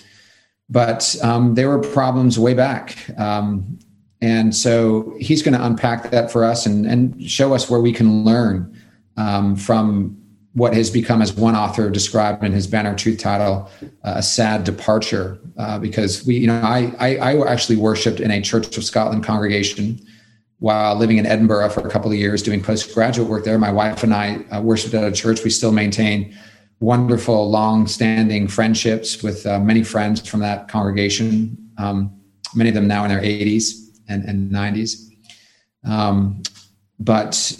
But um, there were problems way back. Um, and so he's going to unpack that for us and, and show us where we can learn um, from what has become, as one author described in his Banner Truth title, uh, a sad departure. Uh, because we, you know, I, I, I actually worshipped in a Church of Scotland congregation while living in Edinburgh for a couple of years doing postgraduate work there. My wife and I uh, worshipped at a church. We still maintain wonderful, long-standing friendships with uh, many friends from that congregation. Um, many of them now in their 80s and, and 90s. Um, but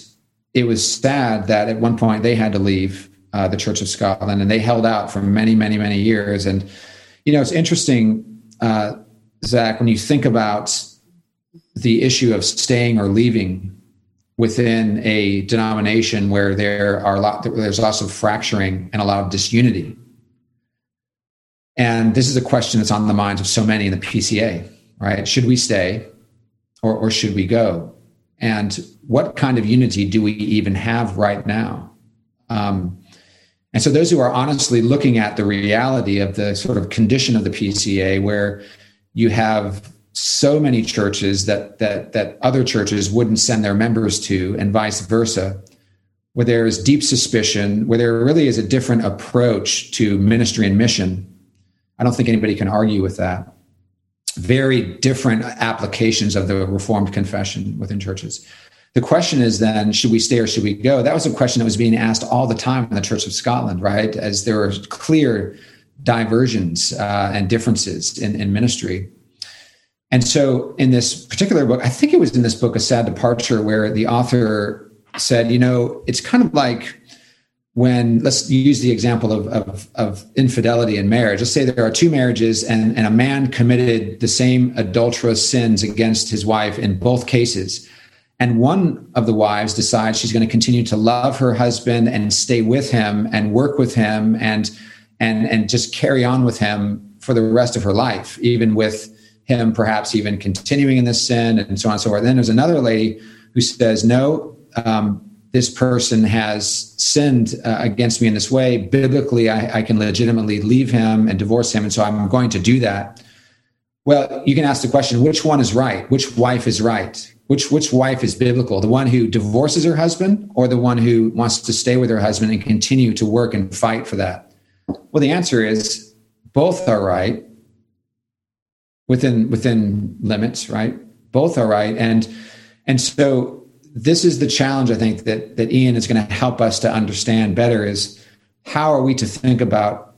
it was sad that at one point they had to leave uh, the Church of Scotland and they held out for many, many, many years. And, you know, it's interesting, uh, Zach, when you think about the issue of staying or leaving within a denomination where there are a lot, there's lots of fracturing and a lot of disunity. And this is a question that's on the minds of so many in the PCA, right? Should we stay? Or, or should we go? And what kind of unity do we even have right now? Um, and so, those who are honestly looking at the reality of the sort of condition of the PCA, where you have so many churches that that that other churches wouldn't send their members to, and vice versa, where there is deep suspicion, where there really is a different approach to ministry and mission. I don't think anybody can argue with that very different applications of the Reformed confession within churches. The question is then, should we stay or should we go? That was a question that was being asked all the time in the Church of Scotland, right? As there were clear diversions uh, and differences in, in ministry. and so in this particular book, I think it was in this book, A Sad Departure, where the author said, you know, it's kind of like when let's use the example of, of, of, infidelity in marriage. Let's say there are two marriages and, and a man committed the same adulterous sins against his wife in both cases. And one of the wives decides she's going to continue to love her husband and stay with him and work with him and and and just carry on with him for the rest of her life, even with him perhaps even continuing in this sin and so on and so forth. Then there's another lady who says, No, um, this person has sinned uh, against me in this way. Biblically, I, I can legitimately leave him and divorce him. And so I'm going to do that. Well, you can ask the question which one is right? Which wife is right? Which, which wife is biblical? The one who divorces her husband or the one who wants to stay with her husband and continue to work and fight for that? Well, the answer is both are right within within limits, right? Both are right, and and so this is the challenge I think that that Ian is going to help us to understand better is how are we to think about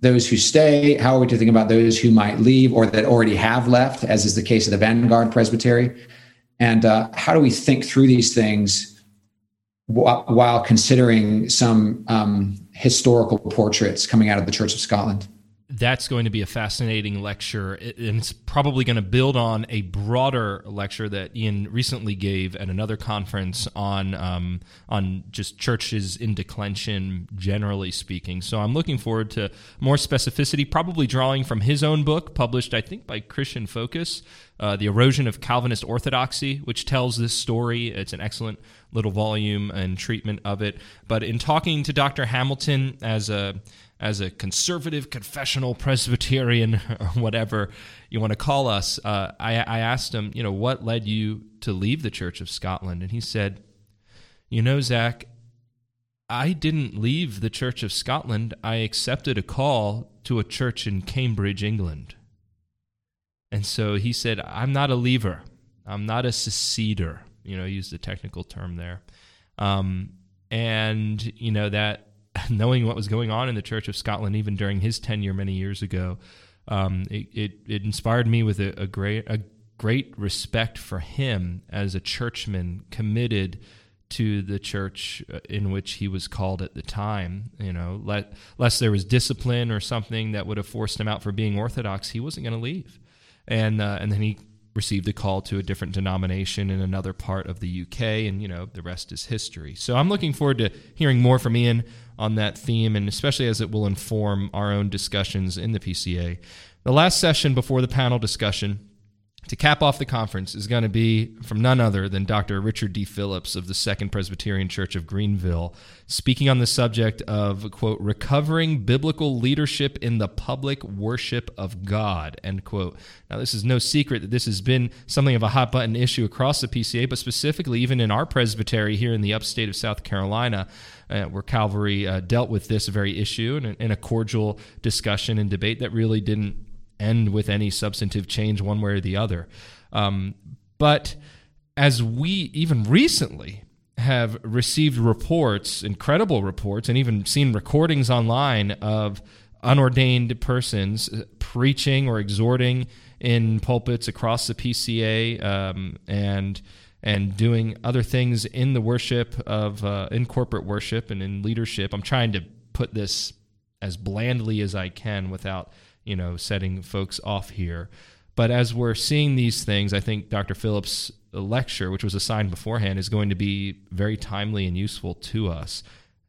those who stay? How are we to think about those who might leave or that already have left, as is the case of the Vanguard Presbytery? And uh, how do we think through these things while considering some um, historical portraits coming out of the Church of Scotland? That's going to be a fascinating lecture. And it's probably going to build on a broader lecture that Ian recently gave at another conference on um, on just churches in declension, generally speaking. So I'm looking forward to more specificity, probably drawing from his own book, published, I think, by Christian Focus, uh, The Erosion of Calvinist Orthodoxy, which tells this story. It's an excellent little volume and treatment of it. But in talking to Dr. Hamilton as a as a conservative confessional Presbyterian whatever you want to call us, uh, I, I asked him, you know, what led you to leave the Church of Scotland? And he said, you know, Zach, I didn't leave the Church of Scotland. I accepted a call to a church in Cambridge, England. And so he said, I'm not a leaver. I'm not a seceder. You know, use the technical term there. Um, and, you know, that knowing what was going on in the Church of Scotland, even during his tenure many years ago, um, it, it, it, inspired me with a, a, great a great respect for him as a churchman committed to the church uh, in which he was called at the time. You know, let, lest there was discipline or something that would have forced him out for being orthodox, he wasn't going to leave. And uh, and then he received a call to a different denomination in another part of the UK, and you know the rest is history. So I'm looking forward to hearing more from Ian on that theme, and especially as it will inform our own discussions in the PCA. The last session before the panel discussion to cap off the conference is going to be from none other than Dr. Richard D. Phillips of the Second Presbyterian Church of Greenville, speaking on the subject of, quote, recovering biblical leadership in the public worship of God, end quote. Now, this is no secret that this has been something of a hot button issue across the PCA, but specifically even in our presbytery here in the upstate of South Carolina. Uh, where Calvary uh, dealt with this very issue in, in a cordial discussion and debate that really didn't end with any substantive change one way or the other. Um, but as we even recently have received reports, incredible reports, and even seen recordings online of unordained persons preaching or exhorting in pulpits across the PCA um, and and doing other things in the worship of uh, in corporate worship and in leadership. I'm trying to put this as blandly as I can without you know, setting folks off here. But as we're seeing these things, I think Dr. Phillips' lecture, which was assigned beforehand, is going to be very timely and useful to us.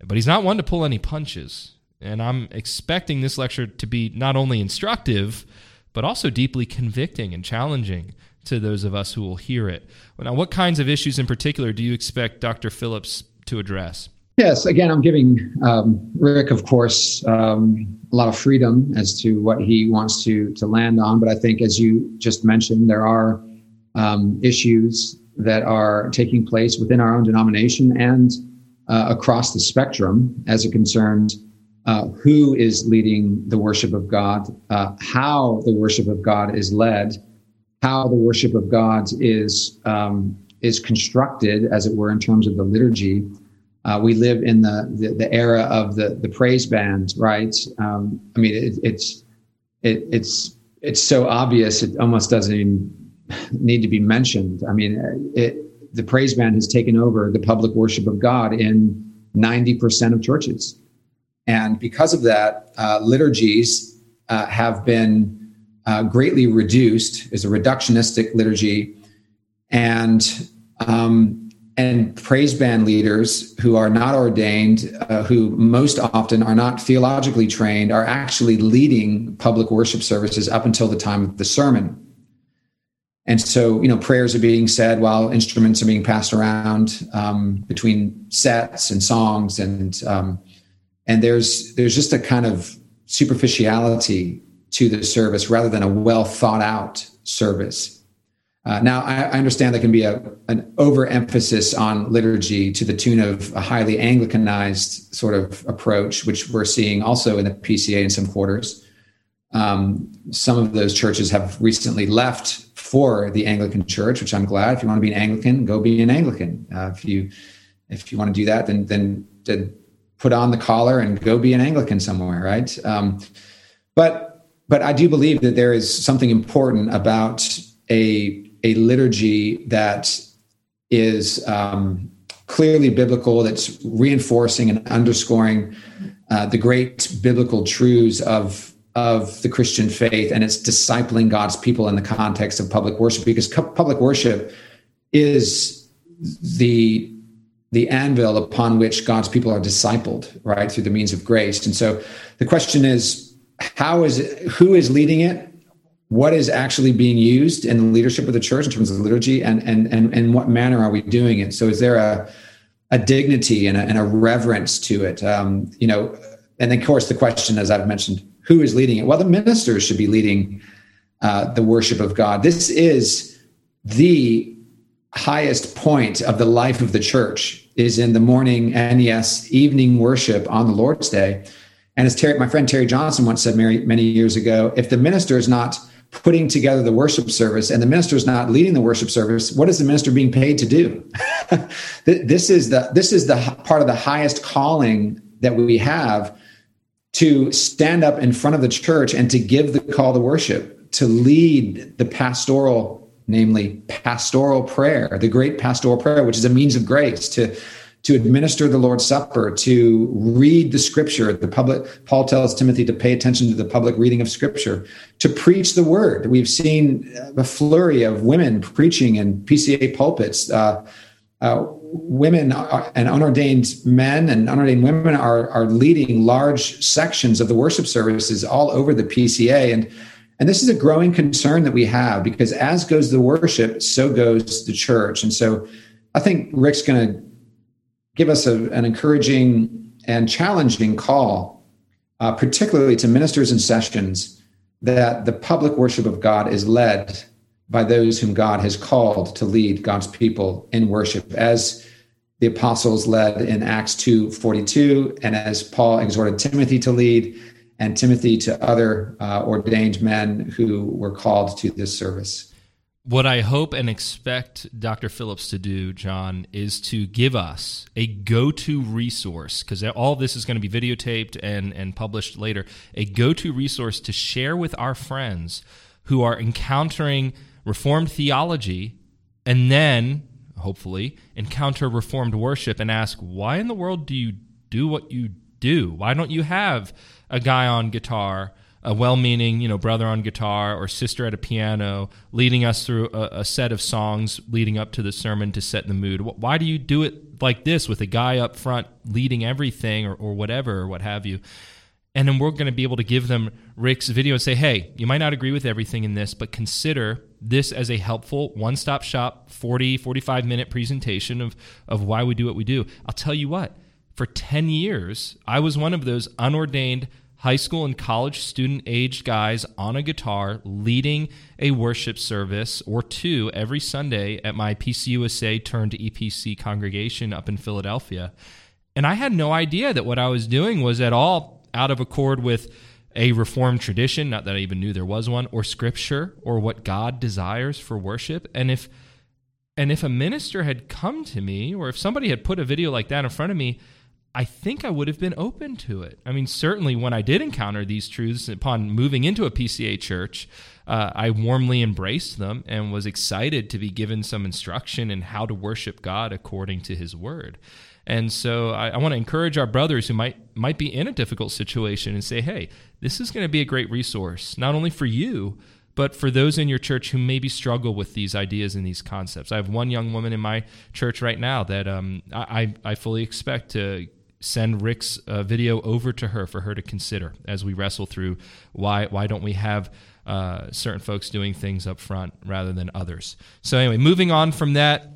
But he's not one to pull any punches. And I'm expecting this lecture to be not only instructive, but also deeply convicting and challenging to those of us who will hear it. Now, what kinds of issues in particular do you expect Dr. Phillips to address? Yes, again, I'm giving um, Rick, of course, um, a lot of freedom as to what he wants to to land on. But I think, as you just mentioned, there are um, issues that are taking place within our own denomination and uh, across the spectrum as it concerns uh, who is leading the worship of God, uh, how the worship of God is led, how the worship of God is um, is constructed, as it were, in terms of the liturgy uh, we live in the, the, the era of the the praise band, right? Um, I mean, it, it's it, it's it's so obvious it almost doesn't even need to be mentioned. I mean, it, the praise band has taken over the public worship of God in 90% of churches. And because of that, uh, liturgies uh, have been uh, greatly reduced, is a reductionistic liturgy. And um, and praise band leaders who are not ordained, uh, who most often are not theologically trained, are actually leading public worship services up until the time of the sermon. And so, you know, prayers are being said while instruments are being passed around um, between sets and songs, and um, and there's there's just a kind of superficiality to the service rather than a well thought out service. Uh, now, I, I, understand there can be a, an overemphasis on liturgy to the tune of a highly Anglicanized sort of approach, which we're seeing also in the PCA in some quarters. Um, some of those churches have recently left for the Anglican Church, which I'm glad. If you want to be an Anglican, go be an Anglican. Uh, if you if you want to do that, then then, put on the collar and go be an Anglican somewhere, right? Um, but but I do believe that there is something important about a a liturgy that is um, clearly biblical, that's reinforcing and underscoring uh, the great biblical truths of of the Christian faith, and it's discipling God's people in the context of public worship, because public worship is the the anvil upon which God's people are discipled, right, through the means of grace. And so the question is, how is it, who is leading it? What is actually being used in the leadership of the church in terms of liturgy and and and, and what manner are we doing it? So is there a a dignity and a, and a reverence to it? Um, you know and of course the question as i've mentioned who is leading it? Well the ministers should be leading uh, the worship of god. This is the highest point of the life of the church is in the morning and yes evening worship on the lord's day. And as Terry, my friend Terry Johnson once said many, many years ago, if the minister is not putting together the worship service and the minister is not leading the worship service what is the minister being paid to do? This is the this is the part of the highest calling that we have to stand up in front of the church and to give the call to worship to lead the pastoral namely pastoral prayer the great pastoral prayer which is a means of grace to to administer the Lord's Supper, to read the scripture. The public, Paul tells Timothy to pay attention to the public reading of scripture, to preach the word. We've seen a flurry of women preaching in PCA pulpits. Uh, uh, women are, and unordained men and unordained women are, are leading large sections of the worship services all over the PCA. And, and this is a growing concern that we have because as goes the worship, so goes the church. And so I think Rick's going to give us a, an encouraging and challenging call, uh, particularly to ministers and sessions, that the public worship of God is led by those whom God has called to lead God's people in worship, as the apostles led in Acts 2:42, and as Paul exhorted Timothy to lead, and Timothy to other uh, ordained men who were called to this service. What I hope and expect Dr. Phillips to do, John, is to give us a go to resource, because all this is going to be videotaped and, and published later, a go to resource to share with our friends who are encountering Reformed theology and then, hopefully, encounter Reformed worship and ask, why in the world do you do what you do? Why don't you have a guy on guitar? A well-meaning, you know, brother on guitar or sister at a piano, leading us through a, a, set of songs leading up to the sermon to set the mood. Why do you do it like this with a guy up front leading everything or, or whatever or what have you? And then we're going to be able to give them Rick's video and say, hey, you might not agree with everything in this, but consider this as a helpful one stop shop 40, 45 minute presentation of, of why we do what we do. I'll tell you what, for 10 years, I was one of those unordained high school and college student aged guys on a guitar leading a worship service or two every Sunday at my PCUSA turned EPC congregation up in Philadelphia. And I had no idea that what I was doing was at all out of accord with a reformed tradition, not that I even knew there was one, or scripture, or what God desires for worship. And if and if a minister had come to me, or if somebody had put a video like that in front of me, I think I would have been open to it. I mean, certainly when I did encounter these truths upon moving into a PCA church, uh, I warmly embraced them and was excited to be given some instruction in how to worship God according to His Word. And so I, I want to encourage our brothers who might might be in a difficult situation and say, "Hey, this is going to be a great resource, not only for you." But for those in your church who maybe struggle with these ideas and these concepts, I have one young woman in my church right now that um, I, I fully expect to send Rick's uh, video over to her for her to consider as we wrestle through why why don't we have uh, certain folks doing things up front rather than others. So anyway, moving on from that.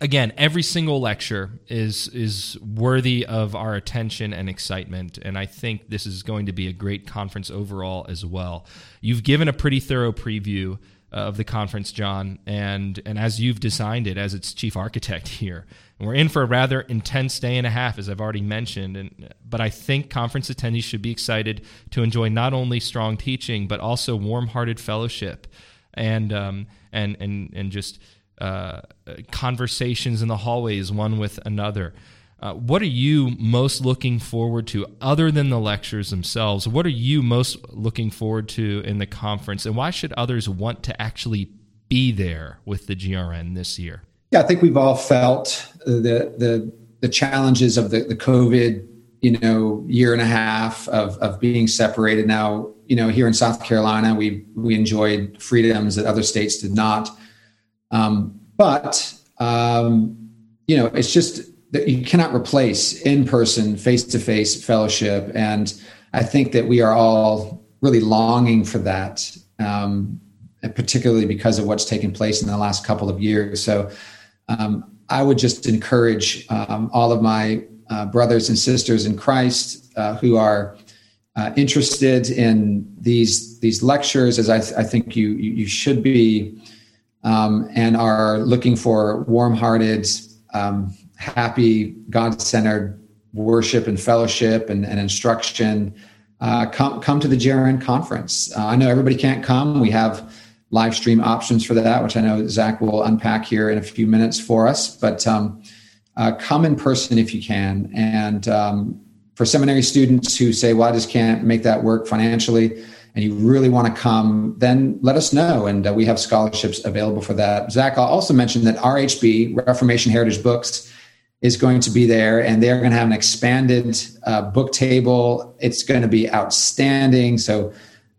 Again, every single lecture is is worthy of our attention and excitement, and I think this is going to be a great conference overall as well. You've given a pretty thorough preview of the conference, John, and and as you've designed it as its chief architect here, we're in for a rather intense day and a half, as I've already mentioned. And but I think conference attendees should be excited to enjoy not only strong teaching but also warm-hearted fellowship, and um, and and and just uh, conversations in the hallways, one with another. Uh, what are you most looking forward to other than the lectures themselves? What are you most looking forward to in the conference, and why should others want to actually be there with the GRN this year? Yeah, I think we've all felt the the, the challenges of the, the COVID, you know, year and a half of of being separated. Now, you know, here in South Carolina, we we enjoyed freedoms that other states did not. Um, but um, you know, it's just that you cannot replace in person, face to face fellowship. And I think that we are all really longing for that, um, particularly because of what's taken place in the last couple of years. So um, I would just encourage um, all of my uh, brothers and sisters in Christ uh, who are uh, interested in these these lectures, as I, th- I think you you should be, um, and are looking for warm-hearted um, happy, God centered worship and fellowship and, and instruction, uh, come, come to the GRN conference. Uh, I know everybody can't come. We have live stream options for that, which I know Zach will unpack here in a few minutes for us. But um, uh, come in person if you can. And um, for seminary students who say, well, I just can't make that work financially, and you really want to come, then let us know. And uh, we have scholarships available for that. Zach, I'll also mention that RHB, Reformation Heritage Books, is going to be there and they're going to have an expanded uh, book table. It's going to be outstanding. So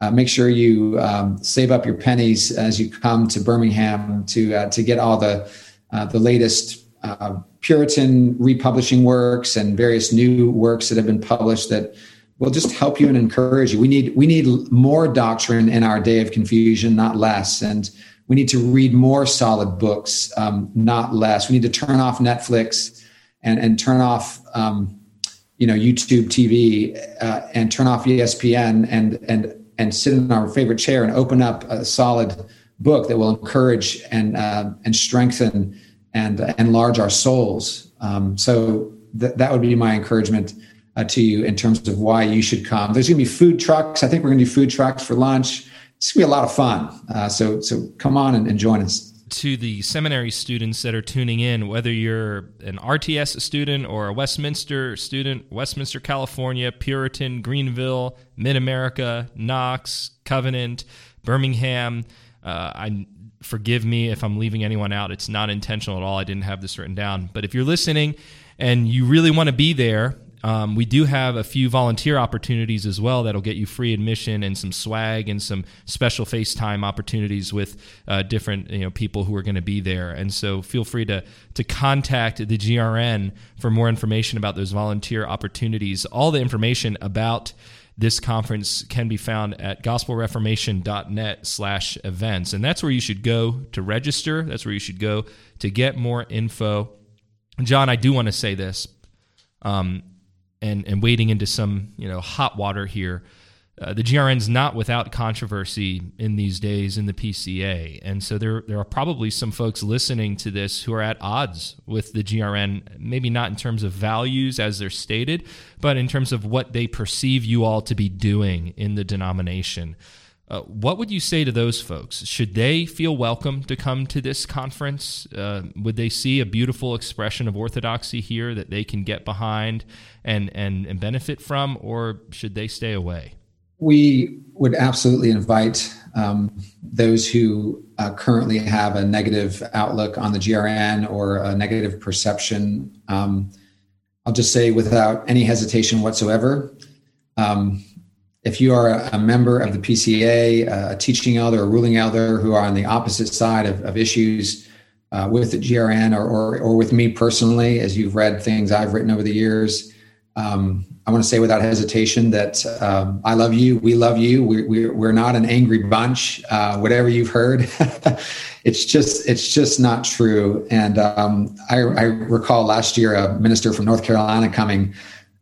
uh, make sure you um, save up your pennies as you come to Birmingham to uh, to get all the uh, the latest uh, Puritan republishing works and various new works that have been published that will just help you and encourage you. We need we need more doctrine in our day of confusion, not less. And we need to read more solid books, um, not less. We need to turn off Netflix and and turn off um, you know YouTube TV uh, and turn off ESPN and and and sit in our favorite chair and open up a solid book that will encourage and uh, and strengthen and uh, enlarge our souls. Um, so th- that would be my encouragement uh, to you in terms of why you should come. There's going to be food trucks. I think we're going to do food trucks for lunch. It's going to be a lot of fun. Uh, so so come on and, and join us to the seminary students that are tuning in, whether you're an RTS student or a Westminster student, Westminster, California, Puritan, Greenville, Mid America, Knox, Covenant, Birmingham. Uh, I forgive me if I'm leaving anyone out. It's not intentional at all. I didn't have this written down. But if you're listening and you really want to be there, um, we do have a few volunteer opportunities as well that'll get you free admission and some swag and some special FaceTime opportunities with uh, different you know people who are going to be there. And so feel free to to contact the GRN for more information about those volunteer opportunities. All the information about this conference can be found at gospelreformation.net slash events and that's where you should go to register that's where you should go to get more info john i do want to say this um, and and wading into some you know hot water here. Uh, the GRN's not without controversy in these days in the PCA, and so there there are probably some folks listening to this who are at odds with the GRN. Maybe not in terms of values as they're stated, but in terms of what they perceive you all to be doing in the denomination. Uh, what would you say to those folks? Should they feel welcome to come to this conference? Uh, would they see a beautiful expression of orthodoxy here that they can get behind and, and, and benefit from, or should they stay away? We would absolutely invite um, those who uh, currently have a negative outlook on the GRN or a negative perception. Um, I'll just say without any hesitation whatsoever. Um, if you are a, member of the PCA, a teaching elder, a ruling elder who are on the opposite side of, of issues uh, with the GRN or, or, or, with me personally, as you've read things I've written over the years, um, I want to say without hesitation that um, I love you. We love you. We, we, we're not an angry bunch. Uh, whatever you've heard, it's just it's just not true. And um, I, I recall last year a minister from North Carolina coming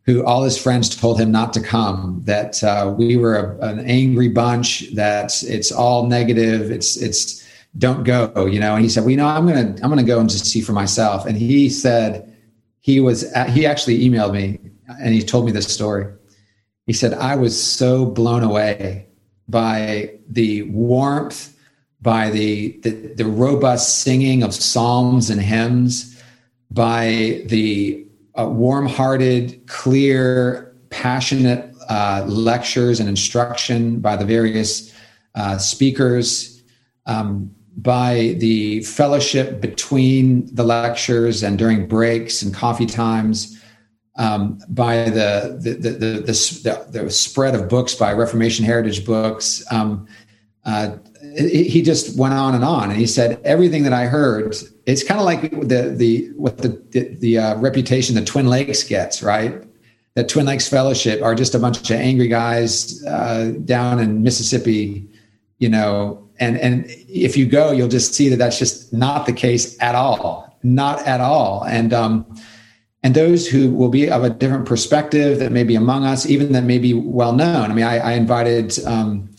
who all his friends told him not to come that uh, we were a, an angry bunch that it's all negative it's it's don't go you know? And he said well you know i'm gonna i'm gonna go and just see for myself. And he said he was at, he actually emailed me and he told me this story. He said i was so blown away by the warmth by the, the, the robust singing of psalms and hymns by the uh, warm-hearted, clear, passionate uh, lectures and instruction by the various uh, speakers, um, by the fellowship between the lectures and during breaks and coffee times, um, by the the, the the, the, the, spread of books by Reformation Heritage Books. Um, uh, he just went on and on and he said everything that i heard it's kind of like the the what the the, the uh, reputation that twin lakes gets right? That twin lakes fellowship are just a bunch of angry guys uh, down in mississippi you know and and if you go you'll just see that that's just not the case at all not at all. And um and those who will be of a different perspective that may be among us even that may be well known. I mean i, I invited um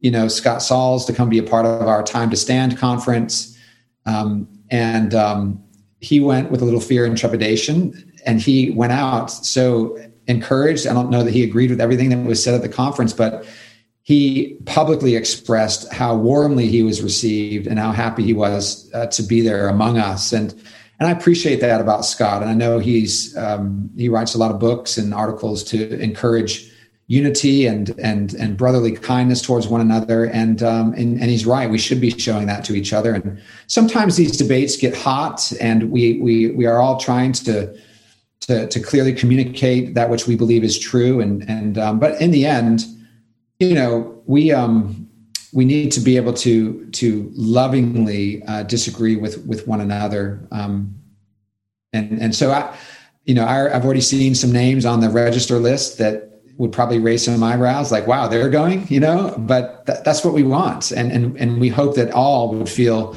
you know Scott Sauls to come be a part of our Time to Stand conference, um, and um, he went with a little fear and trepidation, and he went out so encouraged. I don't know that he agreed with everything that was said at the conference, but he publicly expressed how warmly he was received and how happy he was uh, to be there among us. And and I appreciate that about Scott. And I know he's um, he writes a lot of books and articles to encourage unity and and and brotherly kindness towards one another. And um and, and he's right. We should be showing that to each other. And sometimes these debates get hot and we we we are all trying to to to clearly communicate that which we believe is true. And and um, but in the end you know we um we need to be able to to lovingly uh, disagree with with one another. Um and and so i you know I, i've already seen some names on the register list that would probably raise some eyebrows like wow they're going you know? But th- that's what we want. And, and and we hope that all would feel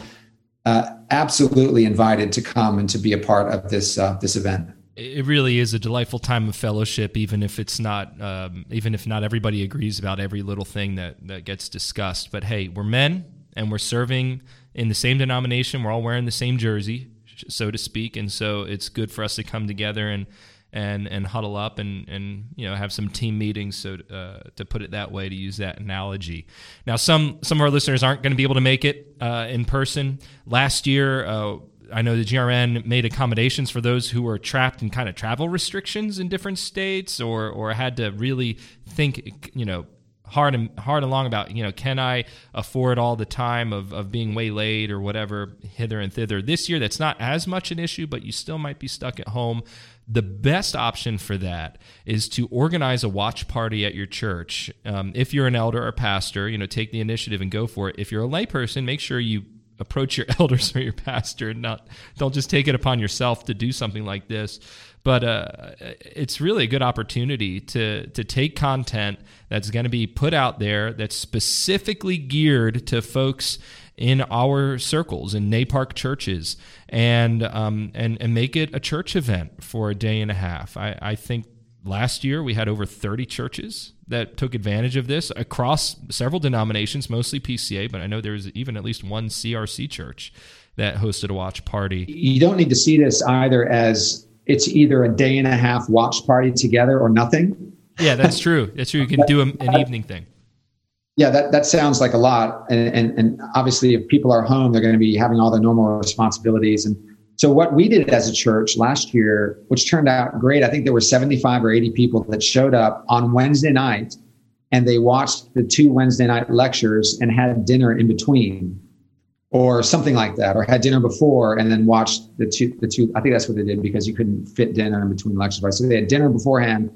uh, absolutely invited to come and to be a part of this uh, this event. It really is a delightful time of fellowship even if it's not um, even if not everybody agrees about every little thing that that gets discussed. But hey we're men and we're serving in the same denomination. We're all wearing the same jersey so to speak. And so it's good for us to come together and and and huddle up and and you know have some team meetings. So uh, to put it that way to use that analogy. Now some some of our listeners aren't going to be able to make it uh, in person. Last year uh, I know the GRN made accommodations for those who were trapped in kind of travel restrictions in different states or or had to really think you know hard and hard along about you know can I afford all the time of, of being waylaid or whatever hither and thither. This year that's not as much an issue but you still might be stuck at home the best option for that is to organize a watch party at your church. Um, if you're an elder or pastor, you know, take the initiative and go for it. If you're a layperson, make sure you approach your elders or your pastor and not don't just take it upon yourself to do something like this. But uh, it's really a good opportunity to to take content that's going to be put out there that's specifically geared to folks in our circles in NAPARC churches and um, and and make it a church event for a day and a half. I, I think last year we had over 30 churches that took advantage of this across several denominations, mostly PCA, but I know there was even at least one CRC church that hosted a watch party. You don't need to see this either as it's either a day and a half watch party together or nothing. Yeah, that's true. That's true. You can do a, an evening thing Yeah, that, that sounds like a lot. And, and, and obviously, if people are home, they're going to be having all the normal responsibilities. And so, what we did as a church last year, which turned out great, I think there were 75 or 80 people that showed up on Wednesday night and they watched the two Wednesday night lectures and had dinner in between or something like that, or had dinner before and then watched the two, the two, I think that's what they did because you couldn't fit dinner in between lectures, right? So they had dinner beforehand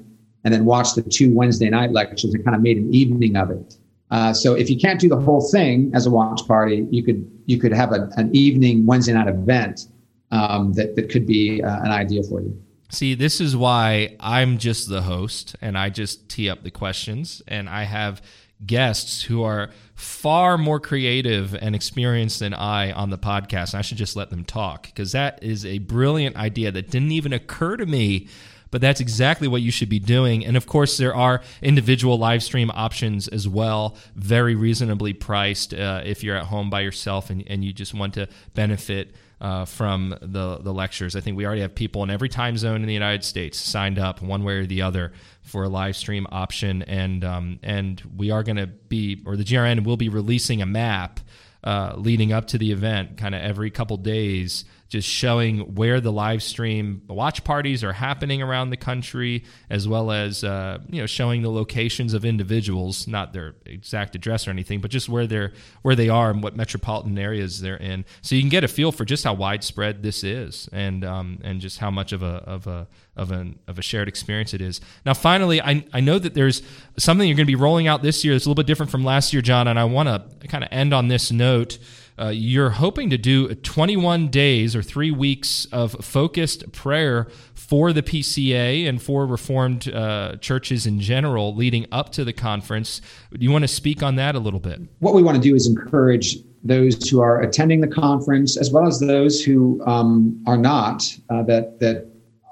and then watched the two Wednesday night lectures and kind of made an evening of it. Uh, so if you can't do the whole thing as a watch party, you could, you could have a, an evening Wednesday night event um, that, that could be uh, an idea for you. See, this is why I'm just the host and I just tee up the questions and I have guests who are far more creative and experienced than I on the podcast. And I should just let them talk because that is a brilliant idea that didn't even occur to me. But that's exactly what you should be doing. And of course, there are individual live stream options as well, very reasonably priced uh, if you're at home by yourself and, and you just want to benefit uh, from the the lectures. I think we already have people in every time zone in the United States signed up one way or the other for a live stream option, and um, and we are going to be, or the GRN will be releasing a map uh, leading up to the event, kind of every couple days just showing where the live stream watch parties are happening around the country, as well as uh, you know showing the locations of individuals, not their exact address or anything, but just where they're where they are and what metropolitan areas they're in, so you can get a feel for just how widespread this is, and um, and just how much of a of a of an of a shared experience it is. Now, finally, I I know that there's something you're going to be rolling out this year that's a little bit different from last year, John, and I want to kind of end on this note. Uh, you're hoping to do 21 days or three weeks of focused prayer for the PCA and for Reformed uh, churches in general leading up to the conference. Do you want to speak on that a little bit? What we want to do is encourage those who are attending the conference, as well as those who um, are not, uh, that that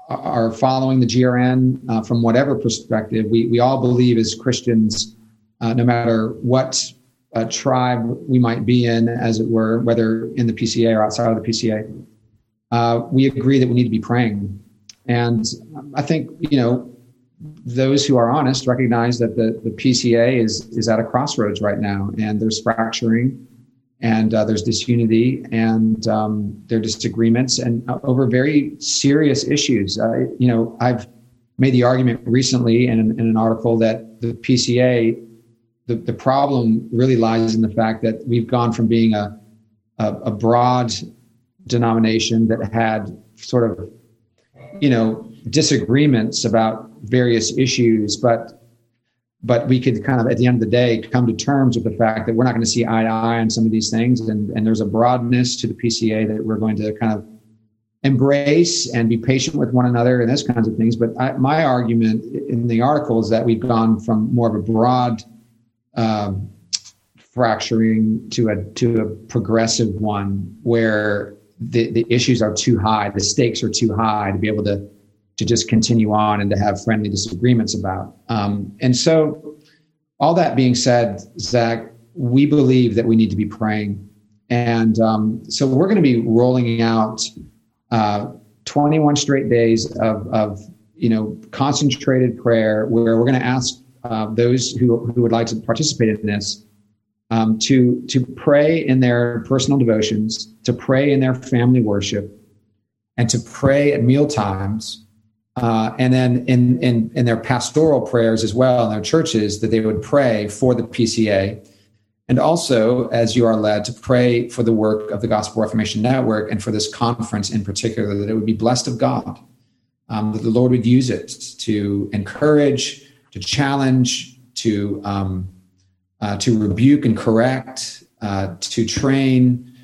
are following the GRN uh, from whatever perspective. We we all believe as Christians, uh, no matter what uh, tribe we might be in, as it were, whether in the PCA or outside of the PCA, uh, we agree that we need to be praying. And I think, you know, those who are honest recognize that the, the PCA is, is at a crossroads right now, and there's fracturing, and uh, there's disunity, and um, there are disagreements, and uh, over very serious issues. Uh, you know, I've made the argument recently in, in an article that the PCA the, the problem really lies in the fact that we've gone from being a, a, a broad denomination that had sort of, you know, disagreements about various issues, but but we could kind of at the end of the day come to terms with the fact that we're not going to see eye to eye on some of these things and, and there's a broadness to the pca that we're going to kind of embrace and be patient with one another and those kinds of things. But I, my argument in the article is that we've gone from more of a broad um, fracturing to a to a progressive one where the, the issues are too high, the stakes are too high to be able to to just continue on and to have friendly disagreements about. Um, and so, all that being said, Zach, we believe that we need to be praying, and um, so we're going to be rolling out uh, 21 straight days of of you know concentrated prayer where we're going to ask uh, those who, who would like to participate in this um, to, to pray in their personal devotions, to pray in their family worship, and to pray at meal times. Uh, and then in, in, in their pastoral prayers as well in their churches, that they would pray for the PCA. And also, as you are led, to pray for the work of the Gospel Reformation Network and for this conference in particular, that it would be blessed of God, um, that the Lord would use it to encourage, to challenge, to um, uh, to rebuke and correct, uh, to train,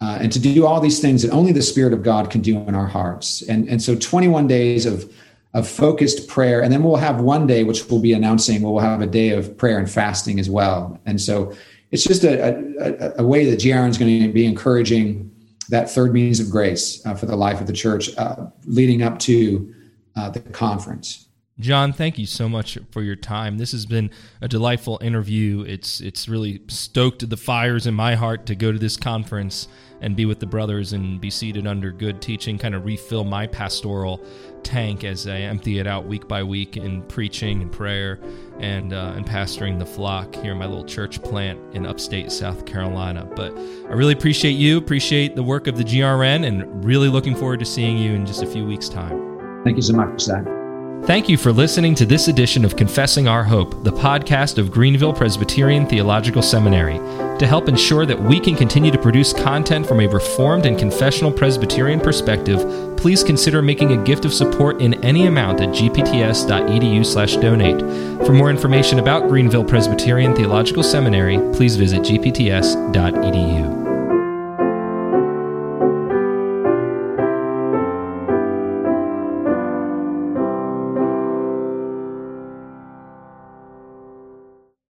uh, and to do all these things that only the Spirit of God can do in our hearts. And and so 21 days of of focused prayer, and then we'll have one day which we'll be announcing. We'll have a day of prayer and fasting as well. And so it's just a, a, a way that GRN is going to be encouraging that third means of grace uh, for the life of the church, uh, leading up to uh, the conference. John, thank you so much for your time. This has been a delightful interview. It's it's really stoked the fires in my heart to go to this conference and be with the brothers and be seated under good teaching, kind of refill my pastoral tank as I empty it out week by week in preaching and prayer and uh, and pastoring the flock here in my little church plant in upstate South Carolina. But I really appreciate you, appreciate the work of the GRN, and really looking forward to seeing you in just a few weeks' time. Thank you so much, Zach. Thank you for listening to this edition of Confessing Our Hope, the podcast of Greenville Presbyterian Theological Seminary. To help ensure that we can continue to produce content from a Reformed and confessional Presbyterian perspective, please consider making a gift of support in any amount at gpts.edu/donate. For more information about Greenville Presbyterian Theological Seminary, please visit gpts.edu.